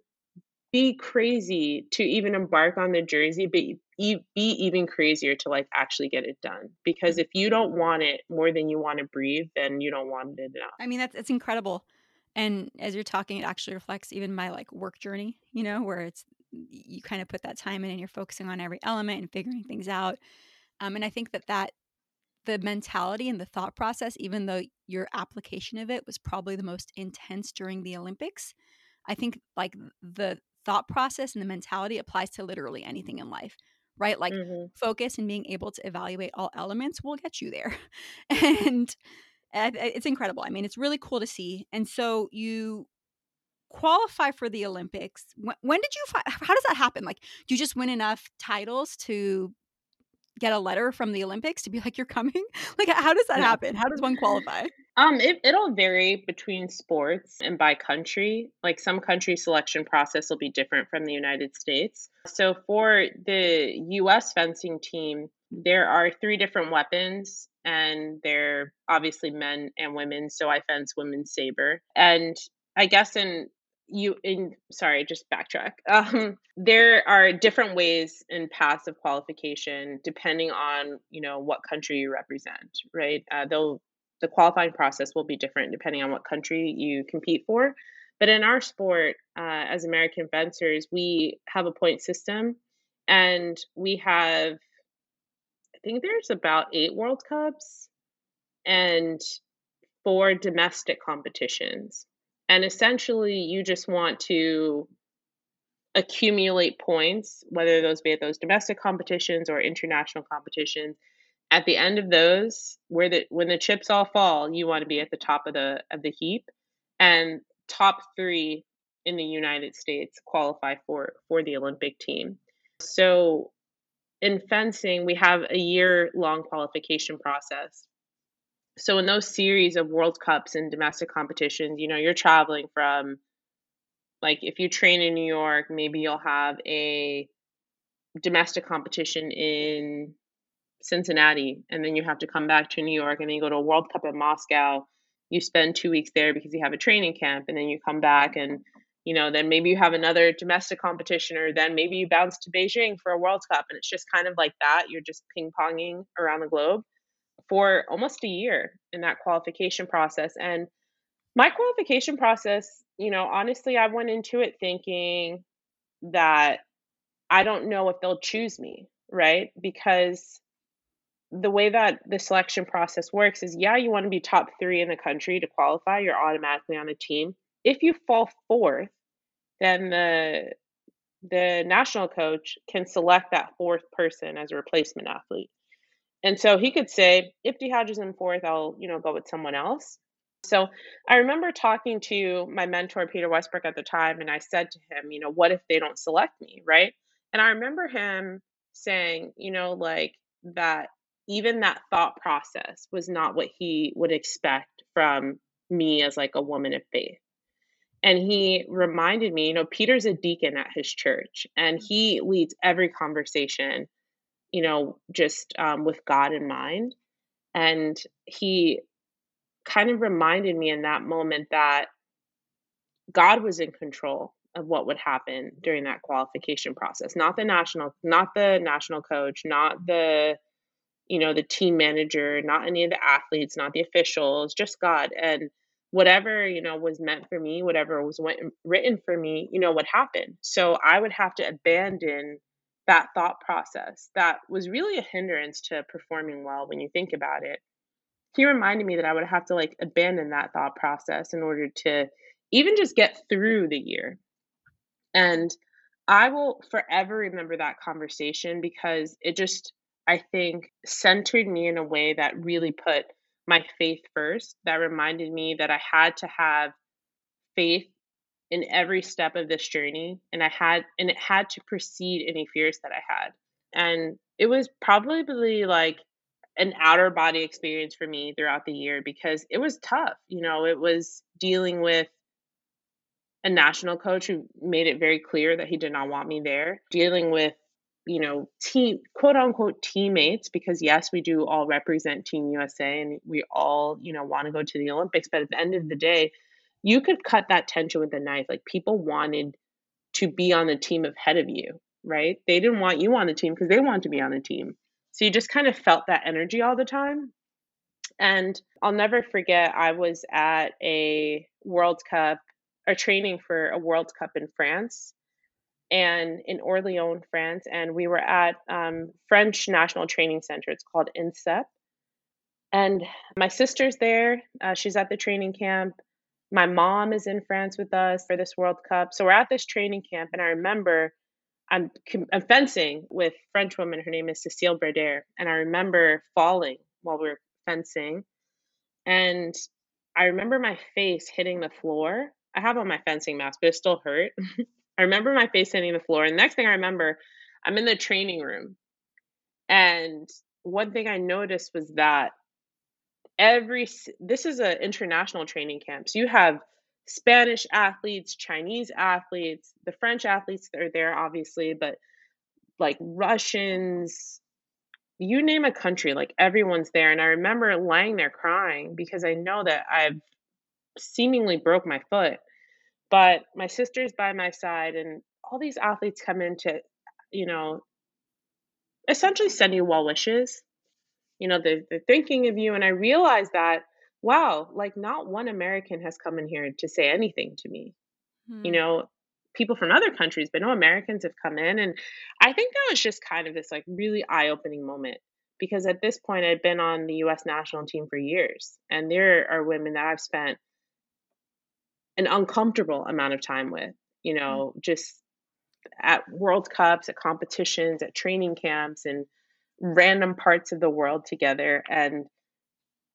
be crazy to even embark on the jersey but be even crazier to like actually get it done because if you don't want it more than you want to breathe then you don't want it enough. I mean that's it's incredible. And as you're talking it actually reflects even my like work journey you know where it's you kind of put that time in and you're focusing on every element and figuring things out. Um, and i think that that the mentality and the thought process even though your application of it was probably the most intense during the olympics i think like the thought process and the mentality applies to literally anything in life right? Like mm-hmm. focus and being able to evaluate all elements will get you there. and it's incredible. I mean, it's really cool to see. And so you qualify for the Olympics, when, when did you? How does that happen? Like, do you just win enough titles to get a letter from the Olympics to be like you're coming? Like how does that no. happen? How does one qualify? Um it, it'll vary between sports and by country. Like some country selection process will be different from the United States. So for the US fencing team, there are three different weapons and they're obviously men and women. So I fence women's saber. And I guess in you in sorry just backtrack um, there are different ways and paths of qualification depending on you know what country you represent right uh, they'll the qualifying process will be different depending on what country you compete for but in our sport uh, as american fencers we have a point system and we have i think there's about eight world cups and four domestic competitions and essentially, you just want to accumulate points, whether those be at those domestic competitions or international competitions. At the end of those, where the when the chips all fall, you want to be at the top of the of the heap, and top three in the United States qualify for for the Olympic team. So in fencing, we have a year long qualification process so in those series of World Cups and domestic competitions, you know, you're traveling from like if you train in New York, maybe you'll have a domestic competition in Cincinnati and then you have to come back to New York and then you go to a World Cup in Moscow. You spend 2 weeks there because you have a training camp and then you come back and you know, then maybe you have another domestic competition or then maybe you bounce to Beijing for a World Cup and it's just kind of like that. You're just ping-ponging around the globe for almost a year in that qualification process. And my qualification process, you know, honestly, I went into it thinking that I don't know if they'll choose me, right? Because the way that the selection process works is yeah, you want to be top three in the country to qualify, you're automatically on a team. If you fall fourth, then the the national coach can select that fourth person as a replacement athlete. And so he could say, if Dehaj is in fourth, I'll, you know, go with someone else. So I remember talking to my mentor, Peter Westbrook, at the time, and I said to him, you know, what if they don't select me, right? And I remember him saying, you know, like that even that thought process was not what he would expect from me as like a woman of faith. And he reminded me, you know, Peter's a deacon at his church and he leads every conversation you know, just um, with God in mind. And he kind of reminded me in that moment that God was in control of what would happen during that qualification process not the national not the national coach not the you know the team manager not any of the athletes not the officials just god and whatever you know was meant for me whatever was written for me you know would happen so i would have to abandon that thought process that was really a hindrance to performing well when you think about it. He reminded me that I would have to like abandon that thought process in order to even just get through the year. And I will forever remember that conversation because it just, I think, centered me in a way that really put my faith first. That reminded me that I had to have faith in every step of this journey and I had and it had to precede any fears that I had. And it was probably like an outer body experience for me throughout the year because it was tough. You know, it was dealing with a national coach who made it very clear that he did not want me there, dealing with, you know, team, quote unquote, teammates, because yes, we do all represent Team USA and we all, you know, want to go to the Olympics. But at the end of the day, you could cut that tension with a knife. Like people wanted to be on the team ahead of you, right? They didn't want you on the team because they wanted to be on the team. So you just kind of felt that energy all the time. And I'll never forget, I was at a World Cup, or training for a World Cup in France and in Orléans, France. And we were at um, French National Training Center. It's called INSEP. And my sister's there. Uh, she's at the training camp. My mom is in France with us for this World Cup. So we're at this training camp, and I remember I'm, I'm fencing with French woman. Her name is Cecile Berder, and I remember falling while we were fencing, and I remember my face hitting the floor, I have on my fencing mask, but it still hurt. I remember my face hitting the floor. And the next thing I remember, I'm in the training room. And one thing I noticed was that every this is an international training camp. So you have Spanish athletes, Chinese athletes, the French athletes that are there, obviously, but like Russians, you name a country, like everyone's there. And I remember lying there crying because I know that I've seemingly broke my foot. But my sister's by my side, and all these athletes come in to, you know, essentially send you well wishes. You know, they're, they're thinking of you. And I realized that, wow, like not one American has come in here to say anything to me. Hmm. You know, people from other countries, but no Americans have come in. And I think that was just kind of this like really eye opening moment because at this point I'd been on the US national team for years. And there are women that I've spent an uncomfortable amount of time with, you mm-hmm. know, just at World Cups, at competitions, at training camps, and random parts of the world together. And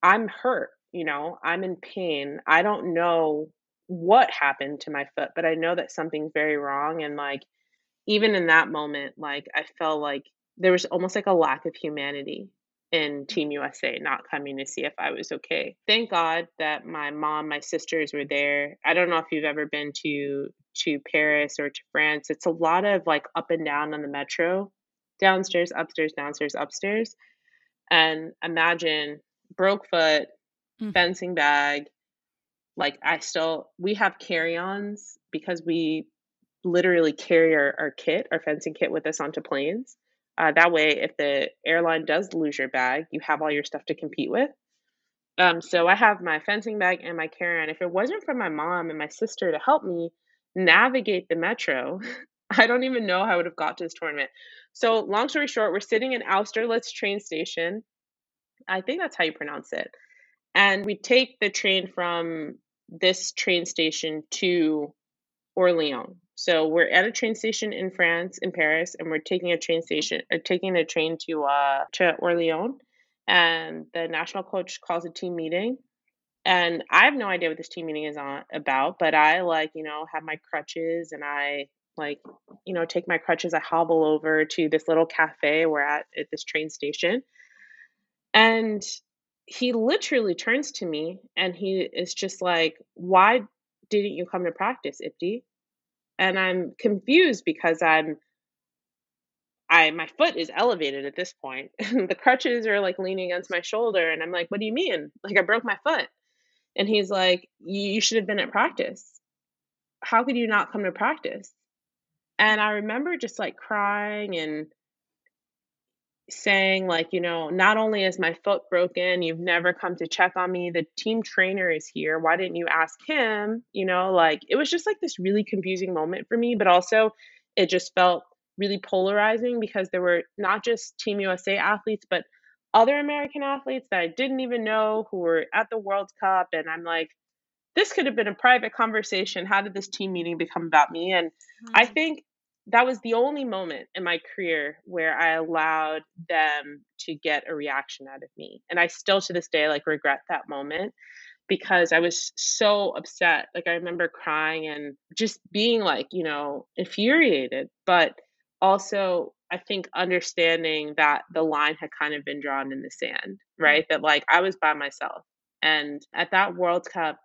I'm hurt, you know, I'm in pain. I don't know what happened to my foot, but I know that something's very wrong. And like, even in that moment, like, I felt like there was almost like a lack of humanity in Team USA not coming to see if I was okay. Thank God that my mom, my sisters were there. I don't know if you've ever been to to Paris or to France. It's a lot of like up and down on the metro, downstairs, upstairs, downstairs, upstairs. And imagine broke foot, mm. fencing bag, like I still we have carry-ons because we literally carry our, our kit, our fencing kit with us onto planes. Uh, that way, if the airline does lose your bag, you have all your stuff to compete with. Um, so I have my fencing bag and my carry-on. If it wasn't for my mom and my sister to help me navigate the metro, I don't even know how I would have got to this tournament. So long story short, we're sitting in Austerlitz train station. I think that's how you pronounce it. And we take the train from this train station to Orléans. So we're at a train station in France, in Paris, and we're taking a train station or taking a train to uh to Orléans. And the national coach calls a team meeting. And I have no idea what this team meeting is on about, but I like, you know, have my crutches and I like, you know, take my crutches, I hobble over to this little cafe we're at at this train station. And he literally turns to me and he is just like, Why didn't you come to practice, Ibti? And I'm confused because I'm I my foot is elevated at this point. the crutches are like leaning against my shoulder and I'm like, What do you mean? Like I broke my foot. And he's like, You should have been at practice. How could you not come to practice? And I remember just like crying and saying like you know not only is my foot broken you've never come to check on me the team trainer is here why didn't you ask him? You know like it was just like this really confusing moment for me but also it just felt really polarizing because there were not just team usa athletes but other american athletes that i didn't even know who were at the world cup and i'm like this could have been a private conversation. How did this team meeting become about me? And mm-hmm. i think that was the only moment in my career where I allowed them to get a reaction out of me. And I still to this day like regret that moment because I was so upset. Like I remember crying and just being like, you know, infuriated, but also I think understanding that the line had kind of been drawn in the sand, mm. right? That like I was by myself. And at that World Cup,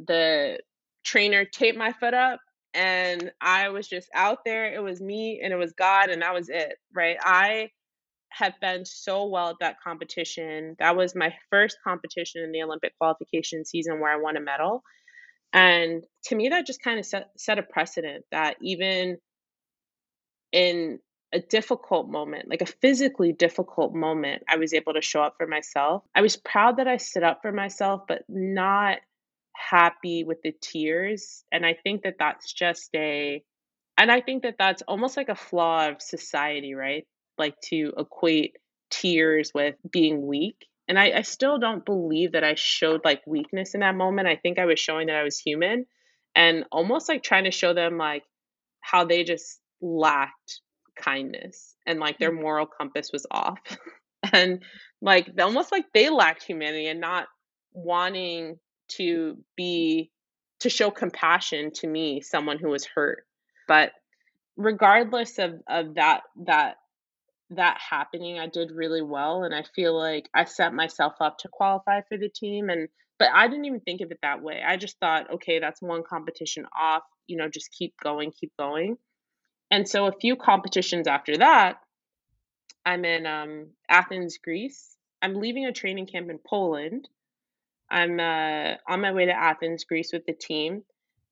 the trainer taped my foot up and I was just out there. It was me and it was God, and that was it, right? I have been so well at that competition. That was my first competition in the Olympic qualification season where I won a medal. And to me, that just kind of set, set a precedent that even in a difficult moment, like a physically difficult moment, I was able to show up for myself. I was proud that I stood up for myself, but not happy with the tears. And I think that that's just a, and I think that that's almost like a flaw of society, right? Like to equate tears with being weak. And I, I still don't believe that I showed like weakness in that moment. I think I was showing that I was human and almost like trying to show them like how they just lacked kindness and like their mm. moral compass was off. and like almost like they lacked humanity and not wanting to be to show compassion to me, someone who was hurt. But regardless of of that that that happening, I did really well and I feel like I set myself up to qualify for the team and but I didn't even think of it that way. I just thought, okay, that's one competition off, you know, just keep going, keep going. And so a few competitions after that, I'm in um, Athens, Greece. I'm leaving a training camp in Poland. I'm uh, on my way to Athens, Greece with the team,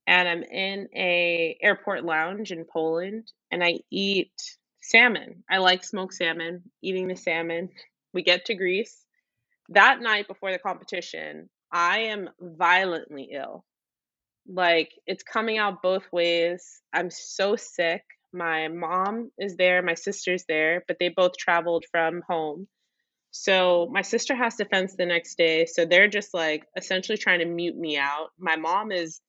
and I'm in a airport lounge in Poland, and I eat salmon. I like smoked salmon. Eating the salmon. We get to Greece. That night before the competition, I am violently ill. Like it's coming out both ways. I'm so sick. My mom is there, my sister's there, but they both traveled from home. So my sister has to fence the next day. So they're just like essentially trying to mute me out. My mom is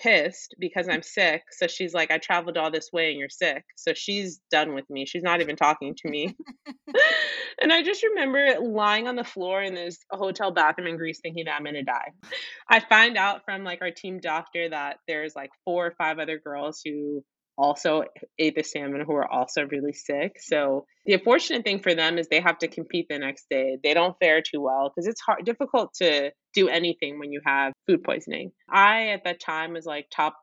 pissed because I'm sick. So she's like, I traveled all this way and you're sick. So she's done with me. She's not even talking to me. and I just remember lying on the floor in this hotel bathroom in Greece thinking that I'm going to die. I find out from like our team doctor that there's like four or five other girls who also ate the salmon who are also really sick. So the unfortunate thing for them is they have to compete the next day. They don't fare too well because it's hard difficult to do anything when you have food poisoning. I at that time was like top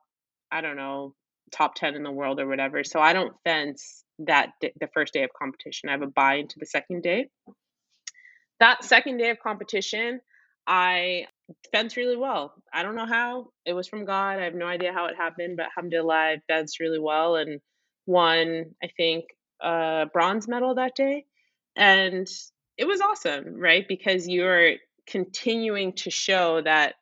I don't know, top 10 in the world or whatever. So I don't fence that the first day of competition. I have a buy into the second day. That second day of competition, I fenced really well. I don't know how. It was from God. I have no idea how it happened, but alhamdulillah, I fenced really well and won, I think, a bronze medal that day. And it was awesome, right? Because you're continuing to show that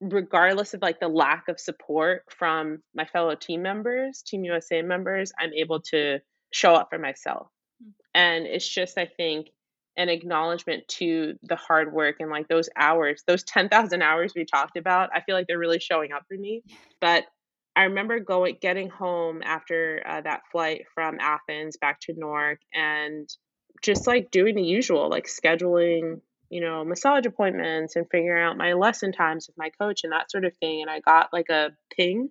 regardless of like the lack of support from my fellow team members, Team USA members, I'm able to show up for myself. Mm. And it's just, I think, an acknowledgement to the hard work and like those hours, those 10,000 hours we talked about. I feel like they're really showing up for me. But I remember going, getting home after uh, that flight from Athens back to Newark and just like doing the usual, like scheduling, you know, massage appointments and figuring out my lesson times with my coach and that sort of thing. And I got like a ping,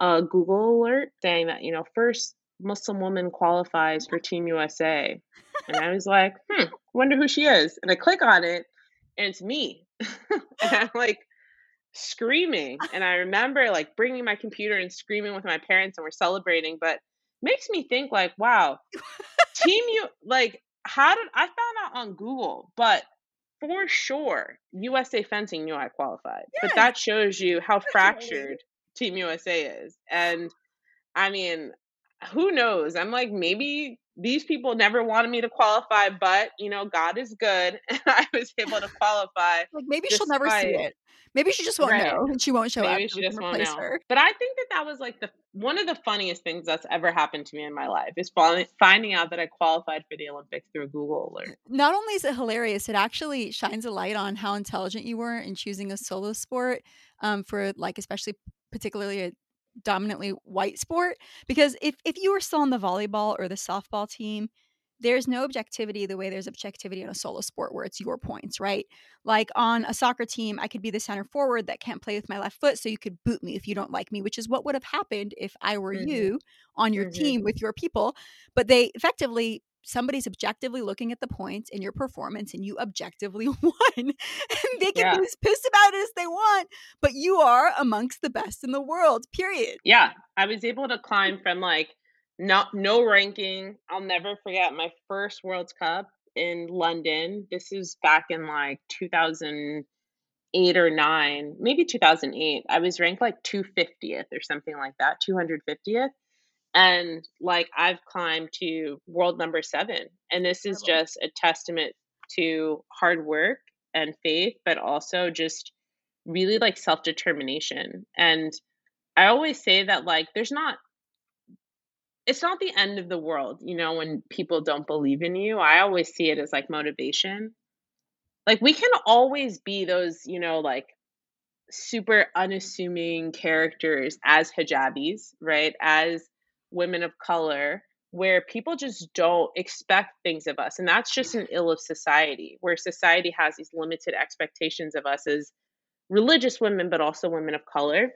a Google alert saying that, you know, first Muslim woman qualifies for Team USA. And I was like, hmm, wonder who she is. And I click on it and it's me. and I'm like screaming. And I remember like bringing my computer and screaming with my parents and we're celebrating. But makes me think like, wow, Team U, like, how did I found out on Google, but for sure, USA fencing knew I qualified. Yes. But that shows you how fractured Team USA is. And I mean, who knows? I'm like, maybe these people never wanted me to qualify, but you know, God is good, and I was able to qualify. Like maybe she'll never see it. Maybe she just won't right. know, and she won't show maybe up. She just won't know. Her. But I think that that was like the one of the funniest things that's ever happened to me in my life is finding out that I qualified for the Olympics through a Google alert. Not only is it hilarious, it actually shines a light on how intelligent you were in choosing a solo sport um, for like especially particularly a dominantly white sport because if if you were still on the volleyball or the softball team there's no objectivity the way there's objectivity in a solo sport where it's your points, right? Like on a soccer team, I could be the center forward that can't play with my left foot, so you could boot me if you don't like me, which is what would have happened if I were mm-hmm. you on your mm-hmm. team with your people. But they effectively somebody's objectively looking at the points in your performance and you objectively won. and they can yeah. be as pissed about it as they want, but you are amongst the best in the world, period. Yeah. I was able to climb from like no no ranking. I'll never forget my first World Cup in London. This is back in like 2008 or 9, maybe 2008. I was ranked like 250th or something like that, 250th and like I've climbed to world number seven. And this is just a testament to hard work and faith, but also just really like self determination. And I always say that like there's not it's not the end of the world, you know, when people don't believe in you. I always see it as like motivation. Like we can always be those, you know, like super unassuming characters as hijabis, right? As women of color where people just don't expect things of us. And that's just an ill of society, where society has these limited expectations of us as religious women, but also women of color.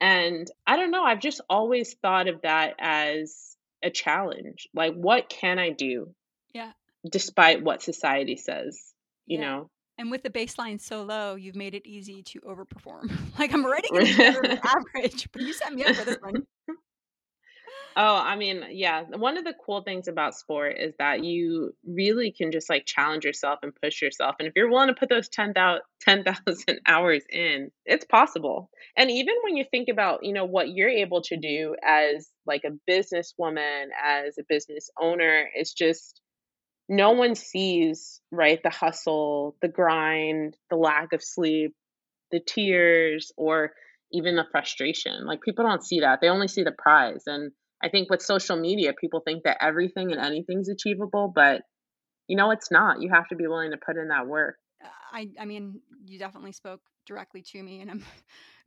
And I don't know, I've just always thought of that as a challenge. Like, what can I do? Yeah. Despite what society says, you Yeah. know? And with the baseline so low, you've made it easy to overperform. like I'm already getting better than average, but you set me up for this one. Oh, I mean, yeah. One of the cool things about sport is that you really can just like challenge yourself and push yourself. And if you're willing to put those 10,000 10,000 hours in, it's possible. And even when you think about, you know, what you're able to do as like a businesswoman, as a business owner, it's just no one sees, right, the hustle, the grind, the lack of sleep, the tears, or even the frustration. Like people don't see that. They only see the prize. And I think with social media, people think that everything and anything's achievable, but you know, it's not. You have to be willing to put in that work. Uh, I I mean, you definitely spoke directly to me and I'm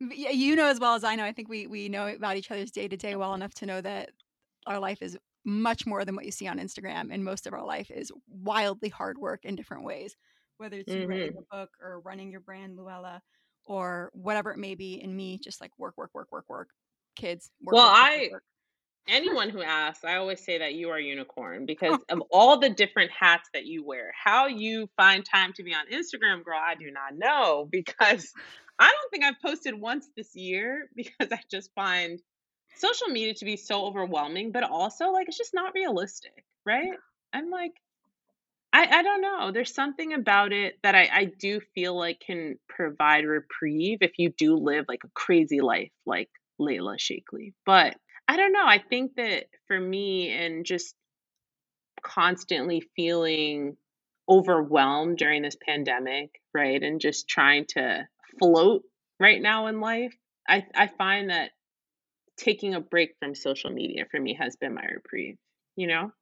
yeah, you know as well as I know. I think we we know about each other's day to day well enough to know that our life is much more than what you see on Instagram and most of our life is wildly hard work in different ways, whether it's you writing a book or running your brand Louella or whatever it may be in me just like work work work work work kids work Well, work I work. Anyone who asks, I always say that you are a unicorn because of all the different hats that you wear. How you find time to be on Instagram, girl, I do not know because I don't think I've posted once this year because I just find social media to be so overwhelming, but also like it's just not realistic, right? I'm like, I, I don't know. There's something about it that I, I do feel like can provide reprieve if you do live like a crazy life like Layla Shaikley. But I don't know. I think that for me and just constantly feeling overwhelmed during this pandemic, right? And just trying to float right now in life, I, I find that taking a break from social media for me has been my reprieve, you know?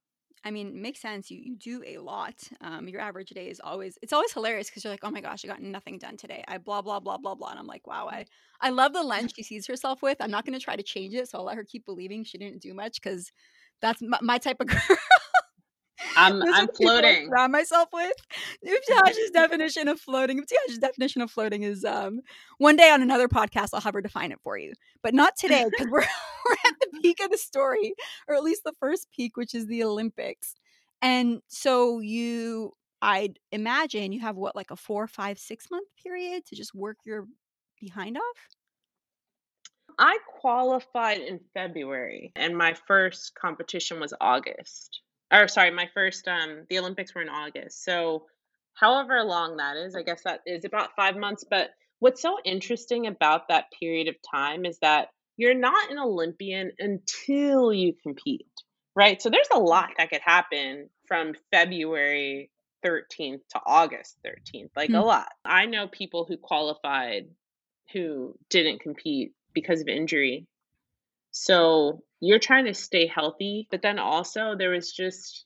I mean, makes sense. You you do a lot. Um, your average day is always it's always hilarious because you're like, oh my gosh, I got nothing done today. I blah blah blah blah blah, and I'm like, wow, I I love the lens she sees herself with. I'm not gonna try to change it, so I'll let her keep believing she didn't do much because that's my, my type of girl. I'm Those I'm the people I floating. surround myself with. Ibtihaj's definition of floating. Ibtihaj's definition of floating is um one day on another podcast I'll have her define it for you. But not today because we're we're at the peak of the story, or at least the first peak, which is the Olympics. And so you I'd imagine you have what, like a four, five, six month period to just work your behind off? I qualified in February and my first competition was August. Or sorry, my first um the Olympics were in August. So however long that is, I guess that is about 5 months, but what's so interesting about that period of time is that you're not an Olympian until you compete, right? So there's a lot that could happen from February 13th to August 13th, like a Hmm. lot. I know people who qualified who didn't compete because of injury. So you're trying to stay healthy, but then also there was just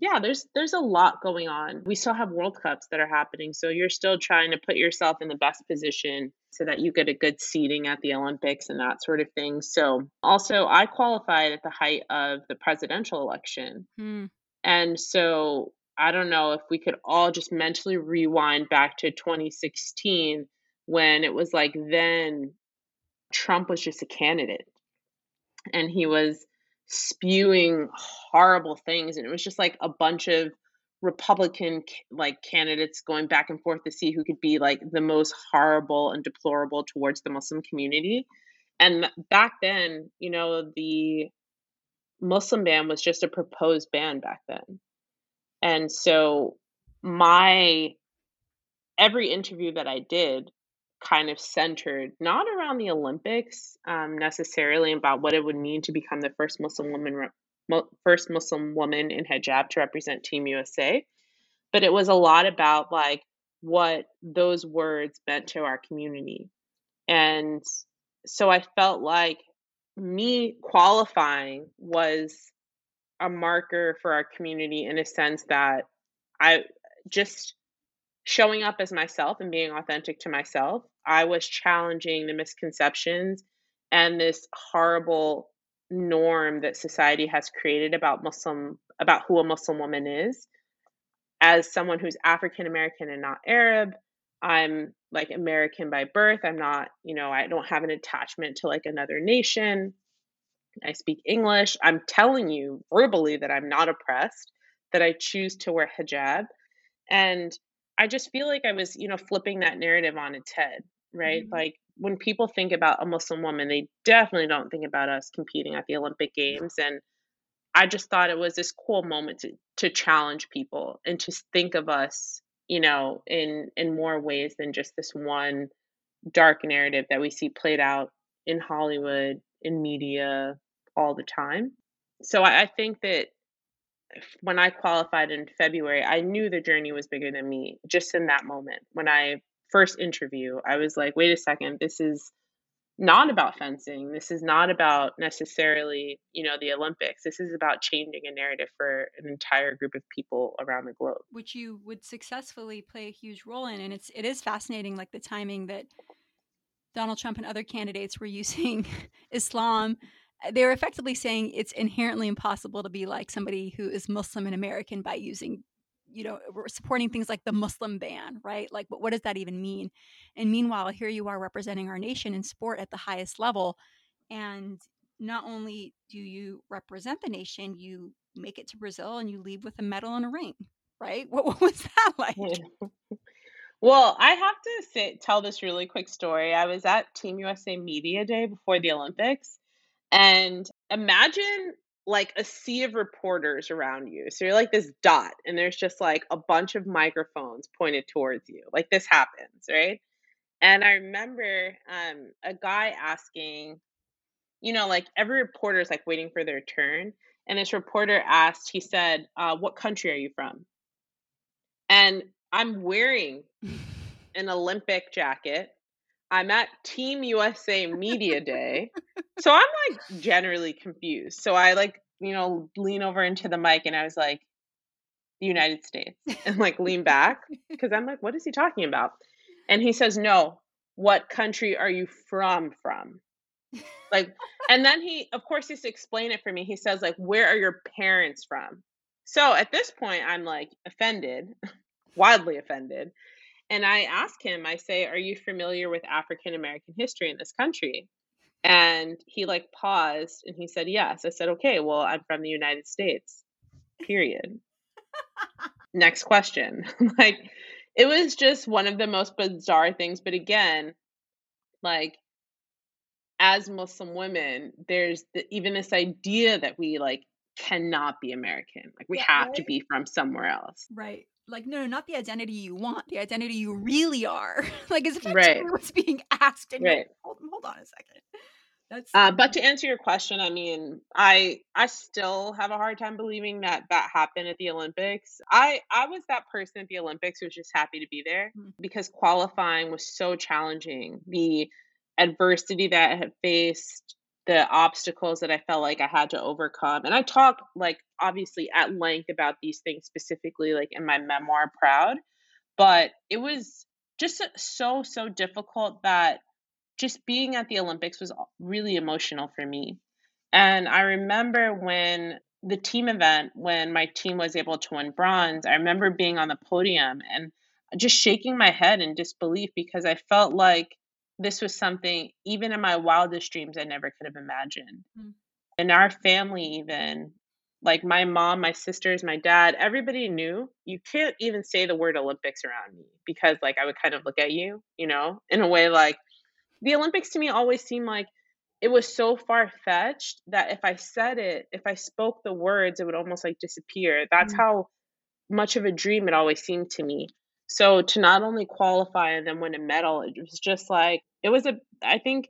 yeah, there's there's a lot going on. We still have World Cups that are happening, so you're still trying to put yourself in the best position so that you get a good seating at the Olympics and that sort of thing. So also I qualified at the height of the presidential election. Hmm. And so I don't know if we could all just mentally rewind back to 2016 when it was like then Trump was just a candidate and he was spewing horrible things and it was just like a bunch of republican like candidates going back and forth to see who could be like the most horrible and deplorable towards the muslim community. And back then you know the muslim ban was just a proposed ban back then. And so my every interview that I did kind of centered not around the Olympics um, necessarily about what it would mean to become the first Muslim woman re- first Muslim woman in hijab to represent Team USA, but it was a lot about like what those words meant to our community. And so I felt like me qualifying was a marker for our community in a sense that I just showing up as myself and being authentic to myself, I was challenging the misconceptions and this horrible norm that society has created about Muslim about who a Muslim woman is as someone who's African American and not Arab, I'm like American by birth. I'm not, you know, I don't have an attachment to like another nation. I speak English. I'm telling you verbally that I'm not oppressed, that I choose to wear hijab. And I just feel like I was, you know, flipping that narrative on its head, right? Mm-hmm. Like when people think about a Muslim woman, they definitely don't think about us competing at the Olympic Games. And I just thought it was this cool moment to to challenge people and to think of us, you know, in in more ways than just this one dark narrative that we see played out in Hollywood, in media all the time. So I, I think that when I qualified in February, I knew the journey was bigger than me just in that moment. When I first interview, I was like, wait a second, this is not about fencing. This is not about necessarily, you know, the Olympics. This is about changing a narrative for an entire group of people around the globe. Which you would successfully play a huge role in. And it's it is fascinating like the timing that Donald Trump and other candidates were using Islam. Uh, they were effectively saying it's inherently impossible to be like somebody who is Muslim and American by using you know supporting things like the muslim ban right? Like but what does that even mean? And meanwhile here you are representing our nation in sport at the highest level and not only do you represent the nation you make it to brazil and you leave with a medal and a ring right? What, what was that like? Well i have to say tell this really quick story. I was at team usa media day before the olympics and imagine like a sea of reporters around you. So you're like this dot, and there's just like a bunch of microphones pointed towards you. Like this happens, right? And I remember um, a guy asking, you know, like every reporter is like waiting for their turn. And this reporter asked, he said, uh, What country are you from? And I'm wearing an Olympic jacket. I'm at Team USA Media Day. so I'm like generally confused. So I like, you know, lean over into the mic and I was like, the United States and like lean back because I'm like, what is he talking about? And he says, no, what country are you from? From like, and then he, of course, he's explain it for me. He says, like, where are your parents from? So at this point, I'm like offended, wildly offended. And I ask him, I say, Are you familiar with African American history in this country? And he like paused and he said, Yes. I said, Okay, well, I'm from the United States, period. Next question. like, it was just one of the most bizarre things. But again, like, as Muslim women, there's the, even this idea that we like cannot be American. Like, we yeah, have right? to be from somewhere else. Right like no, no, not the identity you want, the identity you really are. like as if right. what's being asked. And right. hold, hold on a second. That's uh, but to answer your question, I mean, I I still have a hard time believing that that happened at the Olympics. I I was that person at the Olympics who was just happy to be there mm-hmm. because qualifying was so challenging. The adversity that I had faced, the obstacles that I felt like I had to overcome. And I talk like obviously at length about these things specifically like in my memoir Proud, but it was just so so difficult that just being at the Olympics was really emotional for me. And I remember when the team event when my team was able to win bronze, I remember being on the podium and just shaking my head in disbelief because I felt like this was something even in my wildest dreams I never could have imagined. Mm. In our family, even like my mom, my sisters, my dad, everybody knew you can't even say the word Olympics around me because like I would kind of look at you, you know, in a way like the Olympics to me always seemed like it was so far fetched that if I said it, if I spoke the words, it would almost like disappear. That's mm. how much of a dream it always seemed to me. So to not only qualify and then win a medal, it was just like it was a I think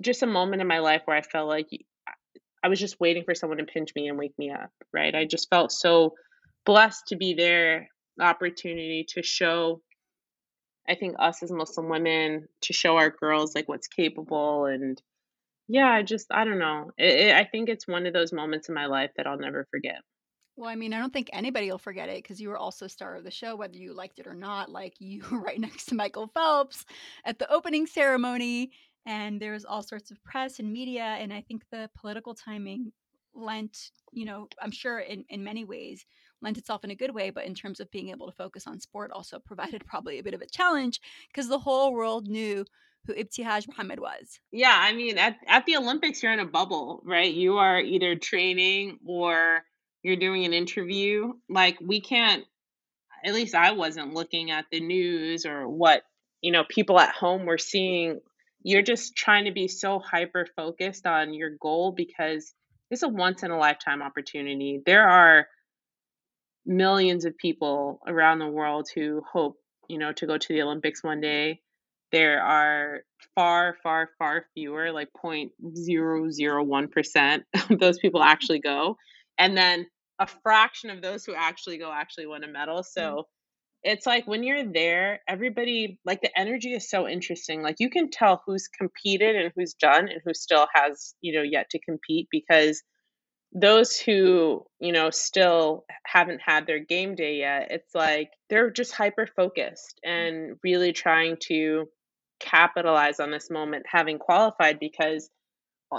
just a moment in my life where I felt like I was just waiting for someone to pinch me and wake me up, right? I just felt so blessed to be there, opportunity to show I think us as Muslim women to show our girls like what's capable and yeah, I just I don't know. It, it, I think it's one of those moments in my life that I'll never forget. Well, I mean, I don't think anybody will forget it because you were also star of the show, whether you liked it or not. Like you were right next to Michael Phelps at the opening ceremony, and there was all sorts of press and media. And I think the political timing lent, you know, I'm sure in, in many ways lent itself in a good way, but in terms of being able to focus on sport, also provided probably a bit of a challenge because the whole world knew who Ibtihaj Muhammad was. Yeah, I mean, at, at the Olympics, you're in a bubble, right? You are either training or you're doing an interview. Like, we can't, at least I wasn't looking at the news or what, you know, people at home were seeing. You're just trying to be so hyper focused on your goal because it's a once in a lifetime opportunity. There are millions of people around the world who hope, you know, to go to the Olympics one day. There are far, far, far fewer, like 0.001% of those people mm-hmm. actually go. And then a fraction of those who actually go actually win a medal. So mm-hmm. it's like when you're there, everybody, like the energy is so interesting. Like you can tell who's competed and who's done and who still has, you know, yet to compete because those who you know still haven't had their game day yet it's like they're just hyper focused and really trying to capitalize on this moment having qualified because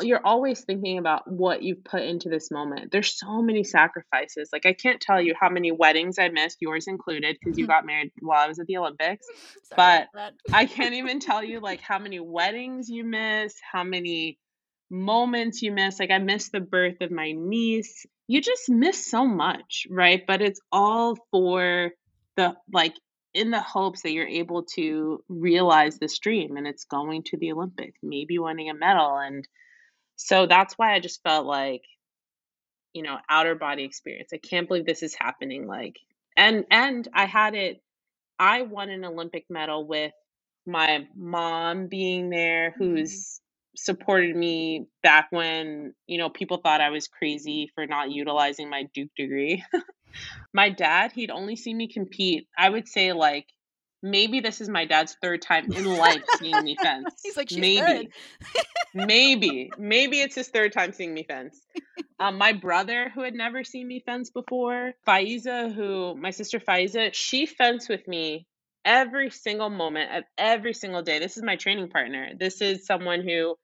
you're always thinking about what you've put into this moment there's so many sacrifices like i can't tell you how many weddings i missed yours included because you got married while i was at the olympics but i can't even tell you like how many weddings you missed how many moments you miss. Like I missed the birth of my niece. You just miss so much, right? But it's all for the like in the hopes that you're able to realize this dream and it's going to the Olympics, maybe winning a medal. And so that's why I just felt like, you know, outer body experience. I can't believe this is happening. Like and and I had it I won an Olympic medal with my mom being there mm-hmm. who's supported me back when, you know, people thought I was crazy for not utilizing my Duke degree. my dad, he'd only seen me compete, I would say like maybe this is my dad's third time in life seeing me fence. He's like, maybe, maybe, maybe it's his third time seeing me fence. Um, my brother, who had never seen me fence before, Faiza, who my sister Faiza, she fenced with me every single moment of every single day. This is my training partner. This is someone who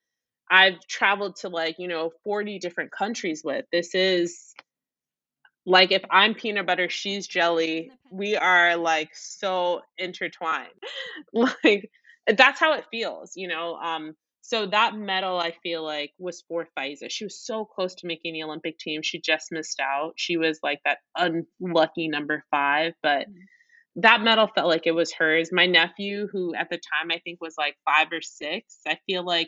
I've traveled to like, you know, 40 different countries with. This is like if I'm peanut butter, she's jelly. We are like so intertwined. like that's how it feels, you know. Um so that medal I feel like was for Faiza. She was so close to making the Olympic team. She just missed out. She was like that unlucky number 5, but mm-hmm. that medal felt like it was hers. My nephew, who at the time I think was like five or six, I feel like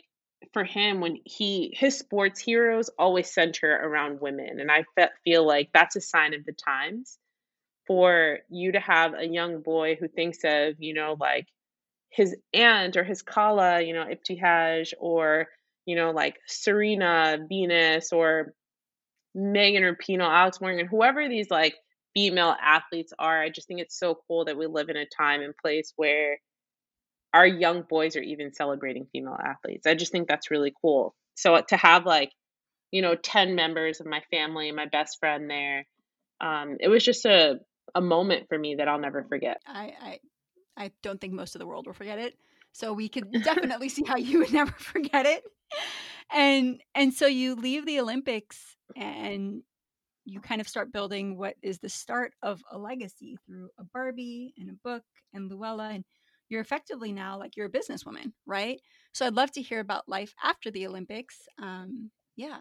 for him when he his sports heroes always center around women and i fe- feel like that's a sign of the times for you to have a young boy who thinks of you know like his aunt or his kala you know ibtihaj or you know like serena venus or megan or rapinoe alex morgan whoever these like female athletes are i just think it's so cool that we live in a time and place where our young boys are even celebrating female athletes. I just think that's really cool. So to have like, you know, 10 members of my family and my best friend there, um, it was just a, a moment for me that I'll never forget. I, I, I don't think most of the world will forget it. So we could definitely see how you would never forget it. And and so you leave the Olympics and you kind of start building what is the start of a legacy through a Barbie and a book and Louella and you're effectively now like you're a businesswoman, right? So I'd love to hear about life after the Olympics. Um, yeah.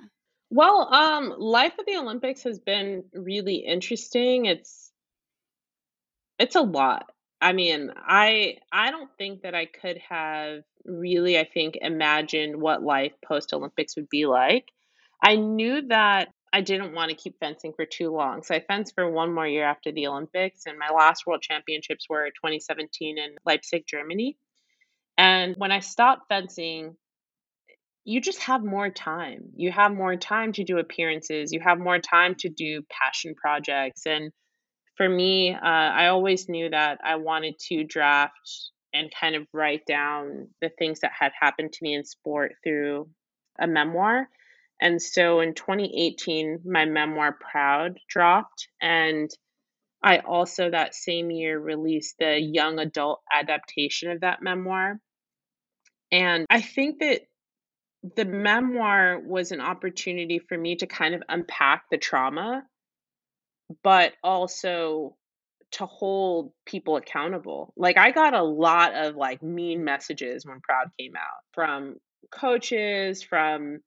Well, um, life at the Olympics has been really interesting. It's it's a lot. I mean, I I don't think that I could have really, I think, imagined what life post Olympics would be like. I knew that I didn't want to keep fencing for too long. So I fenced for one more year after the Olympics, and my last World Championships were 2017 in Leipzig, Germany. And when I stopped fencing, you just have more time. You have more time to do appearances, you have more time to do passion projects. And for me, uh, I always knew that I wanted to draft and kind of write down the things that had happened to me in sport through a memoir. And so in 2018, my memoir Proud dropped. And I also that same year released the young adult adaptation of that memoir. And I think that the memoir was an opportunity for me to kind of unpack the trauma, but also to hold people accountable. Like I got a lot of like mean messages when Proud came out from coaches, from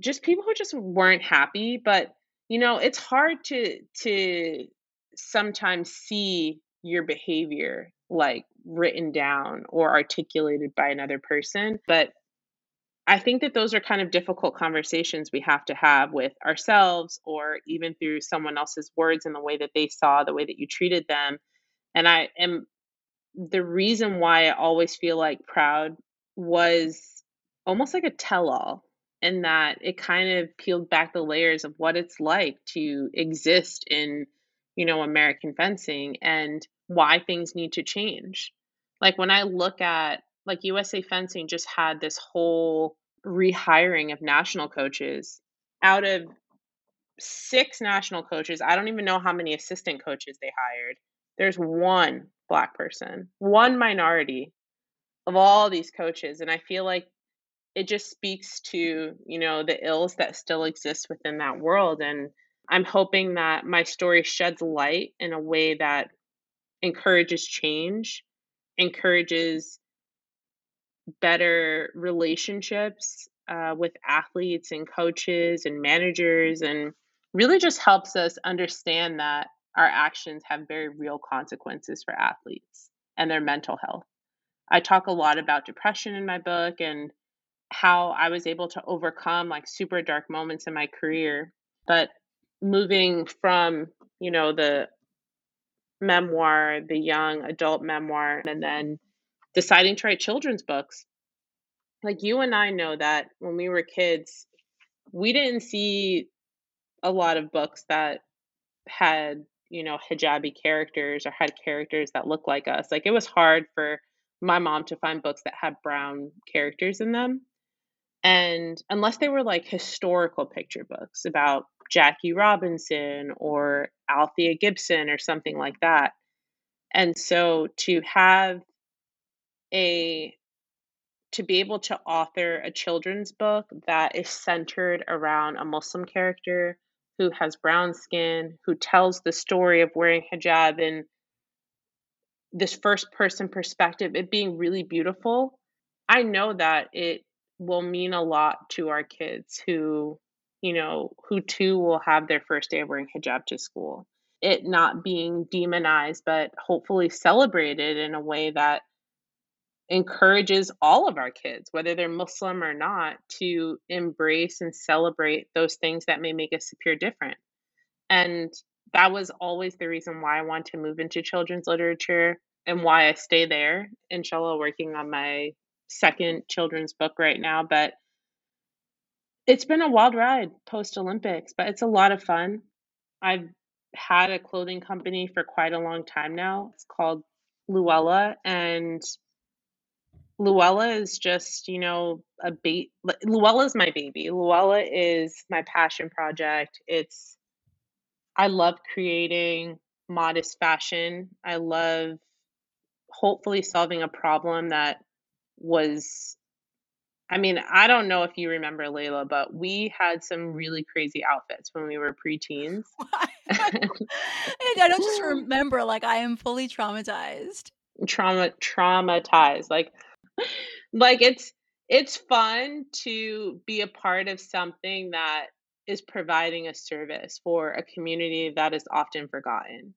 just people who just weren't happy, but you know, it's hard to to sometimes see your behavior like written down or articulated by another person, but I think that those are kind of difficult conversations we have to have with ourselves or even through someone else's words and the way that they saw the way that you treated them. And I am the reason why I always feel like proud was almost like a tell all in that it kind of peeled back the layers of what it's like to exist in, you know, American fencing and why things need to change. Like when I look at like USA Fencing just had this whole rehiring of national coaches. Out of six national coaches, I don't even know how many assistant coaches they hired. There's one black person, one minority of all these coaches. And I feel like it just speaks to, you know, the ills that still exist within that world. And I'm hoping that my story sheds light in a way that encourages change, encourages better relationships uh, with athletes and coaches and managers, and really just helps us understand that our actions have very real consequences for athletes and their mental health. I talk a lot about depression in my book and how I was able to overcome like super dark moments in my career. But moving from, you know, the memoir, the young adult memoir, and then deciding to write children's books. Like you and I know that when we were kids, we didn't see a lot of books that had, you know, hijabi characters or had characters that looked like us. Like it was hard for my mom to find books that had brown characters in them. And unless they were like historical picture books about Jackie Robinson or Althea Gibson or something like that. And so to have a to be able to author a children's book that is centered around a Muslim character who has brown skin, who tells the story of wearing hijab in this first person perspective, it being really beautiful. I know that it will mean a lot to our kids who, you know, who too will have their first day of wearing hijab to school. It not being demonized, but hopefully celebrated in a way that encourages all of our kids, whether they're Muslim or not, to embrace and celebrate those things that may make us appear different. And that was always the reason why I want to move into children's literature and why I stay there, inshallah, working on my second children's book right now. But it's been a wild ride post Olympics, but it's a lot of fun. I've had a clothing company for quite a long time now. It's called Louella, and Louella is just, you know, a bait. Louella is my baby. Louella is my passion project. It's, I love creating modest fashion. I love hopefully solving a problem that was, I mean, I don't know if you remember Layla, but we had some really crazy outfits when we were preteens. I don't just remember, like, I am fully traumatized. Trauma, traumatized. Like, like it's it's fun to be a part of something that is providing a service for a community that is often forgotten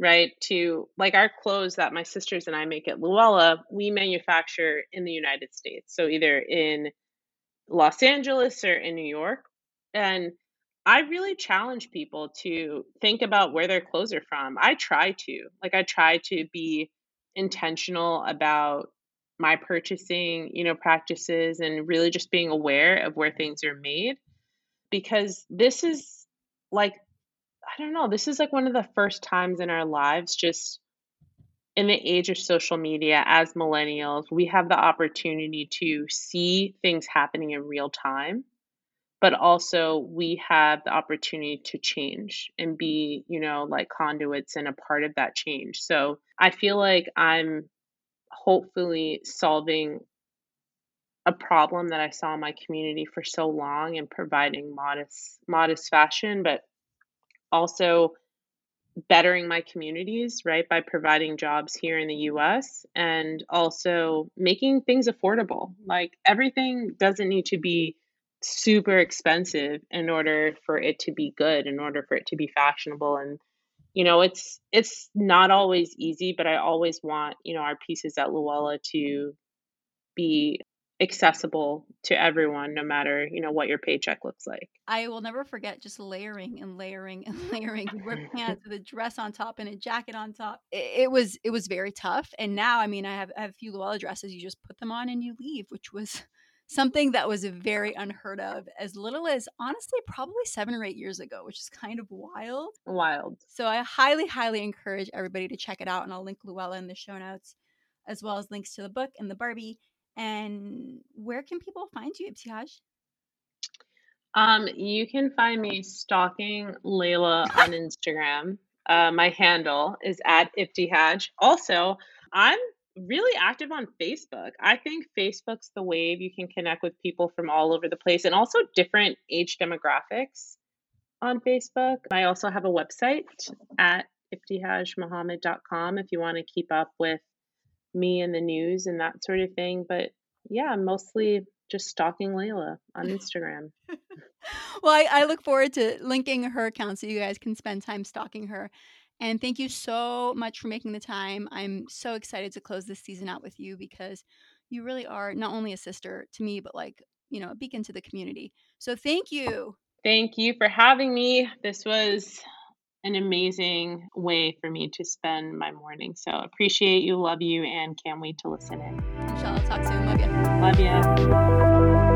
right to like our clothes that my sisters and i make at louella we manufacture in the united states. So either in los angeles or in new york. And i really challenge people to think about where their clothes are from. I try to like i try to be intentional about my purchasing, you know, practices and really just being aware of where things are made. Because this is like I don't know, this is like one of the first times in our lives just in the age of social media as millennials, we have the opportunity to see things happening in real time, but also we have the opportunity to change and be, you know, like conduits and a part of that change. So I feel like I'm hopefully solving a problem that I saw in my community for so long and providing modest modest fashion, but also bettering my communities, right, by providing jobs here in the US and also making things affordable. Like everything doesn't need to be super expensive in order for it to be good, in order for it to be fashionable and you know, it's it's not always easy, but I always want, you know, our pieces at Louella to be accessible to everyone no matter you know what your paycheck looks like. I will never forget just layering and layering and layering you wear pants with a dress on top and a jacket on top. It, it, was it was very tough and now i mean i have, I have a few louella dresses you just put them on and you leave which was something that was very unheard of as little as honestly probably seven or eight years ago which is kind of wild. Wild. So i highly highly encourage everybody to check it out and i'll link louella in the show notes as well as links to the book and the barbie and where can people find you, Ibtihaj? Um, you can find me stalking Layla on Instagram. Uh, my handle is at Ibtihaj. Also, I'm really active on Facebook. I think Facebook's the wave. You can connect with people from all over the place and also different age demographics on Facebook. I also have a website at ibtihajmuhammad.com if you want to keep up with me and the news and that sort of thing. But yeah, mostly just stalking Layla on Instagram. well, I, I, look forward to linking her account so you guys can spend time stalking her. And thank you so much for making the time. I'm so excited to close this season out with you because you really are not only a sister to me, but like, you know, a beacon to the community. So thank you. Thank you for having me. This was an amazing way for me to spend my morning. So appreciate you, love you, and can't wait to listen in. Inshallah, talk soon. Love you. Love you.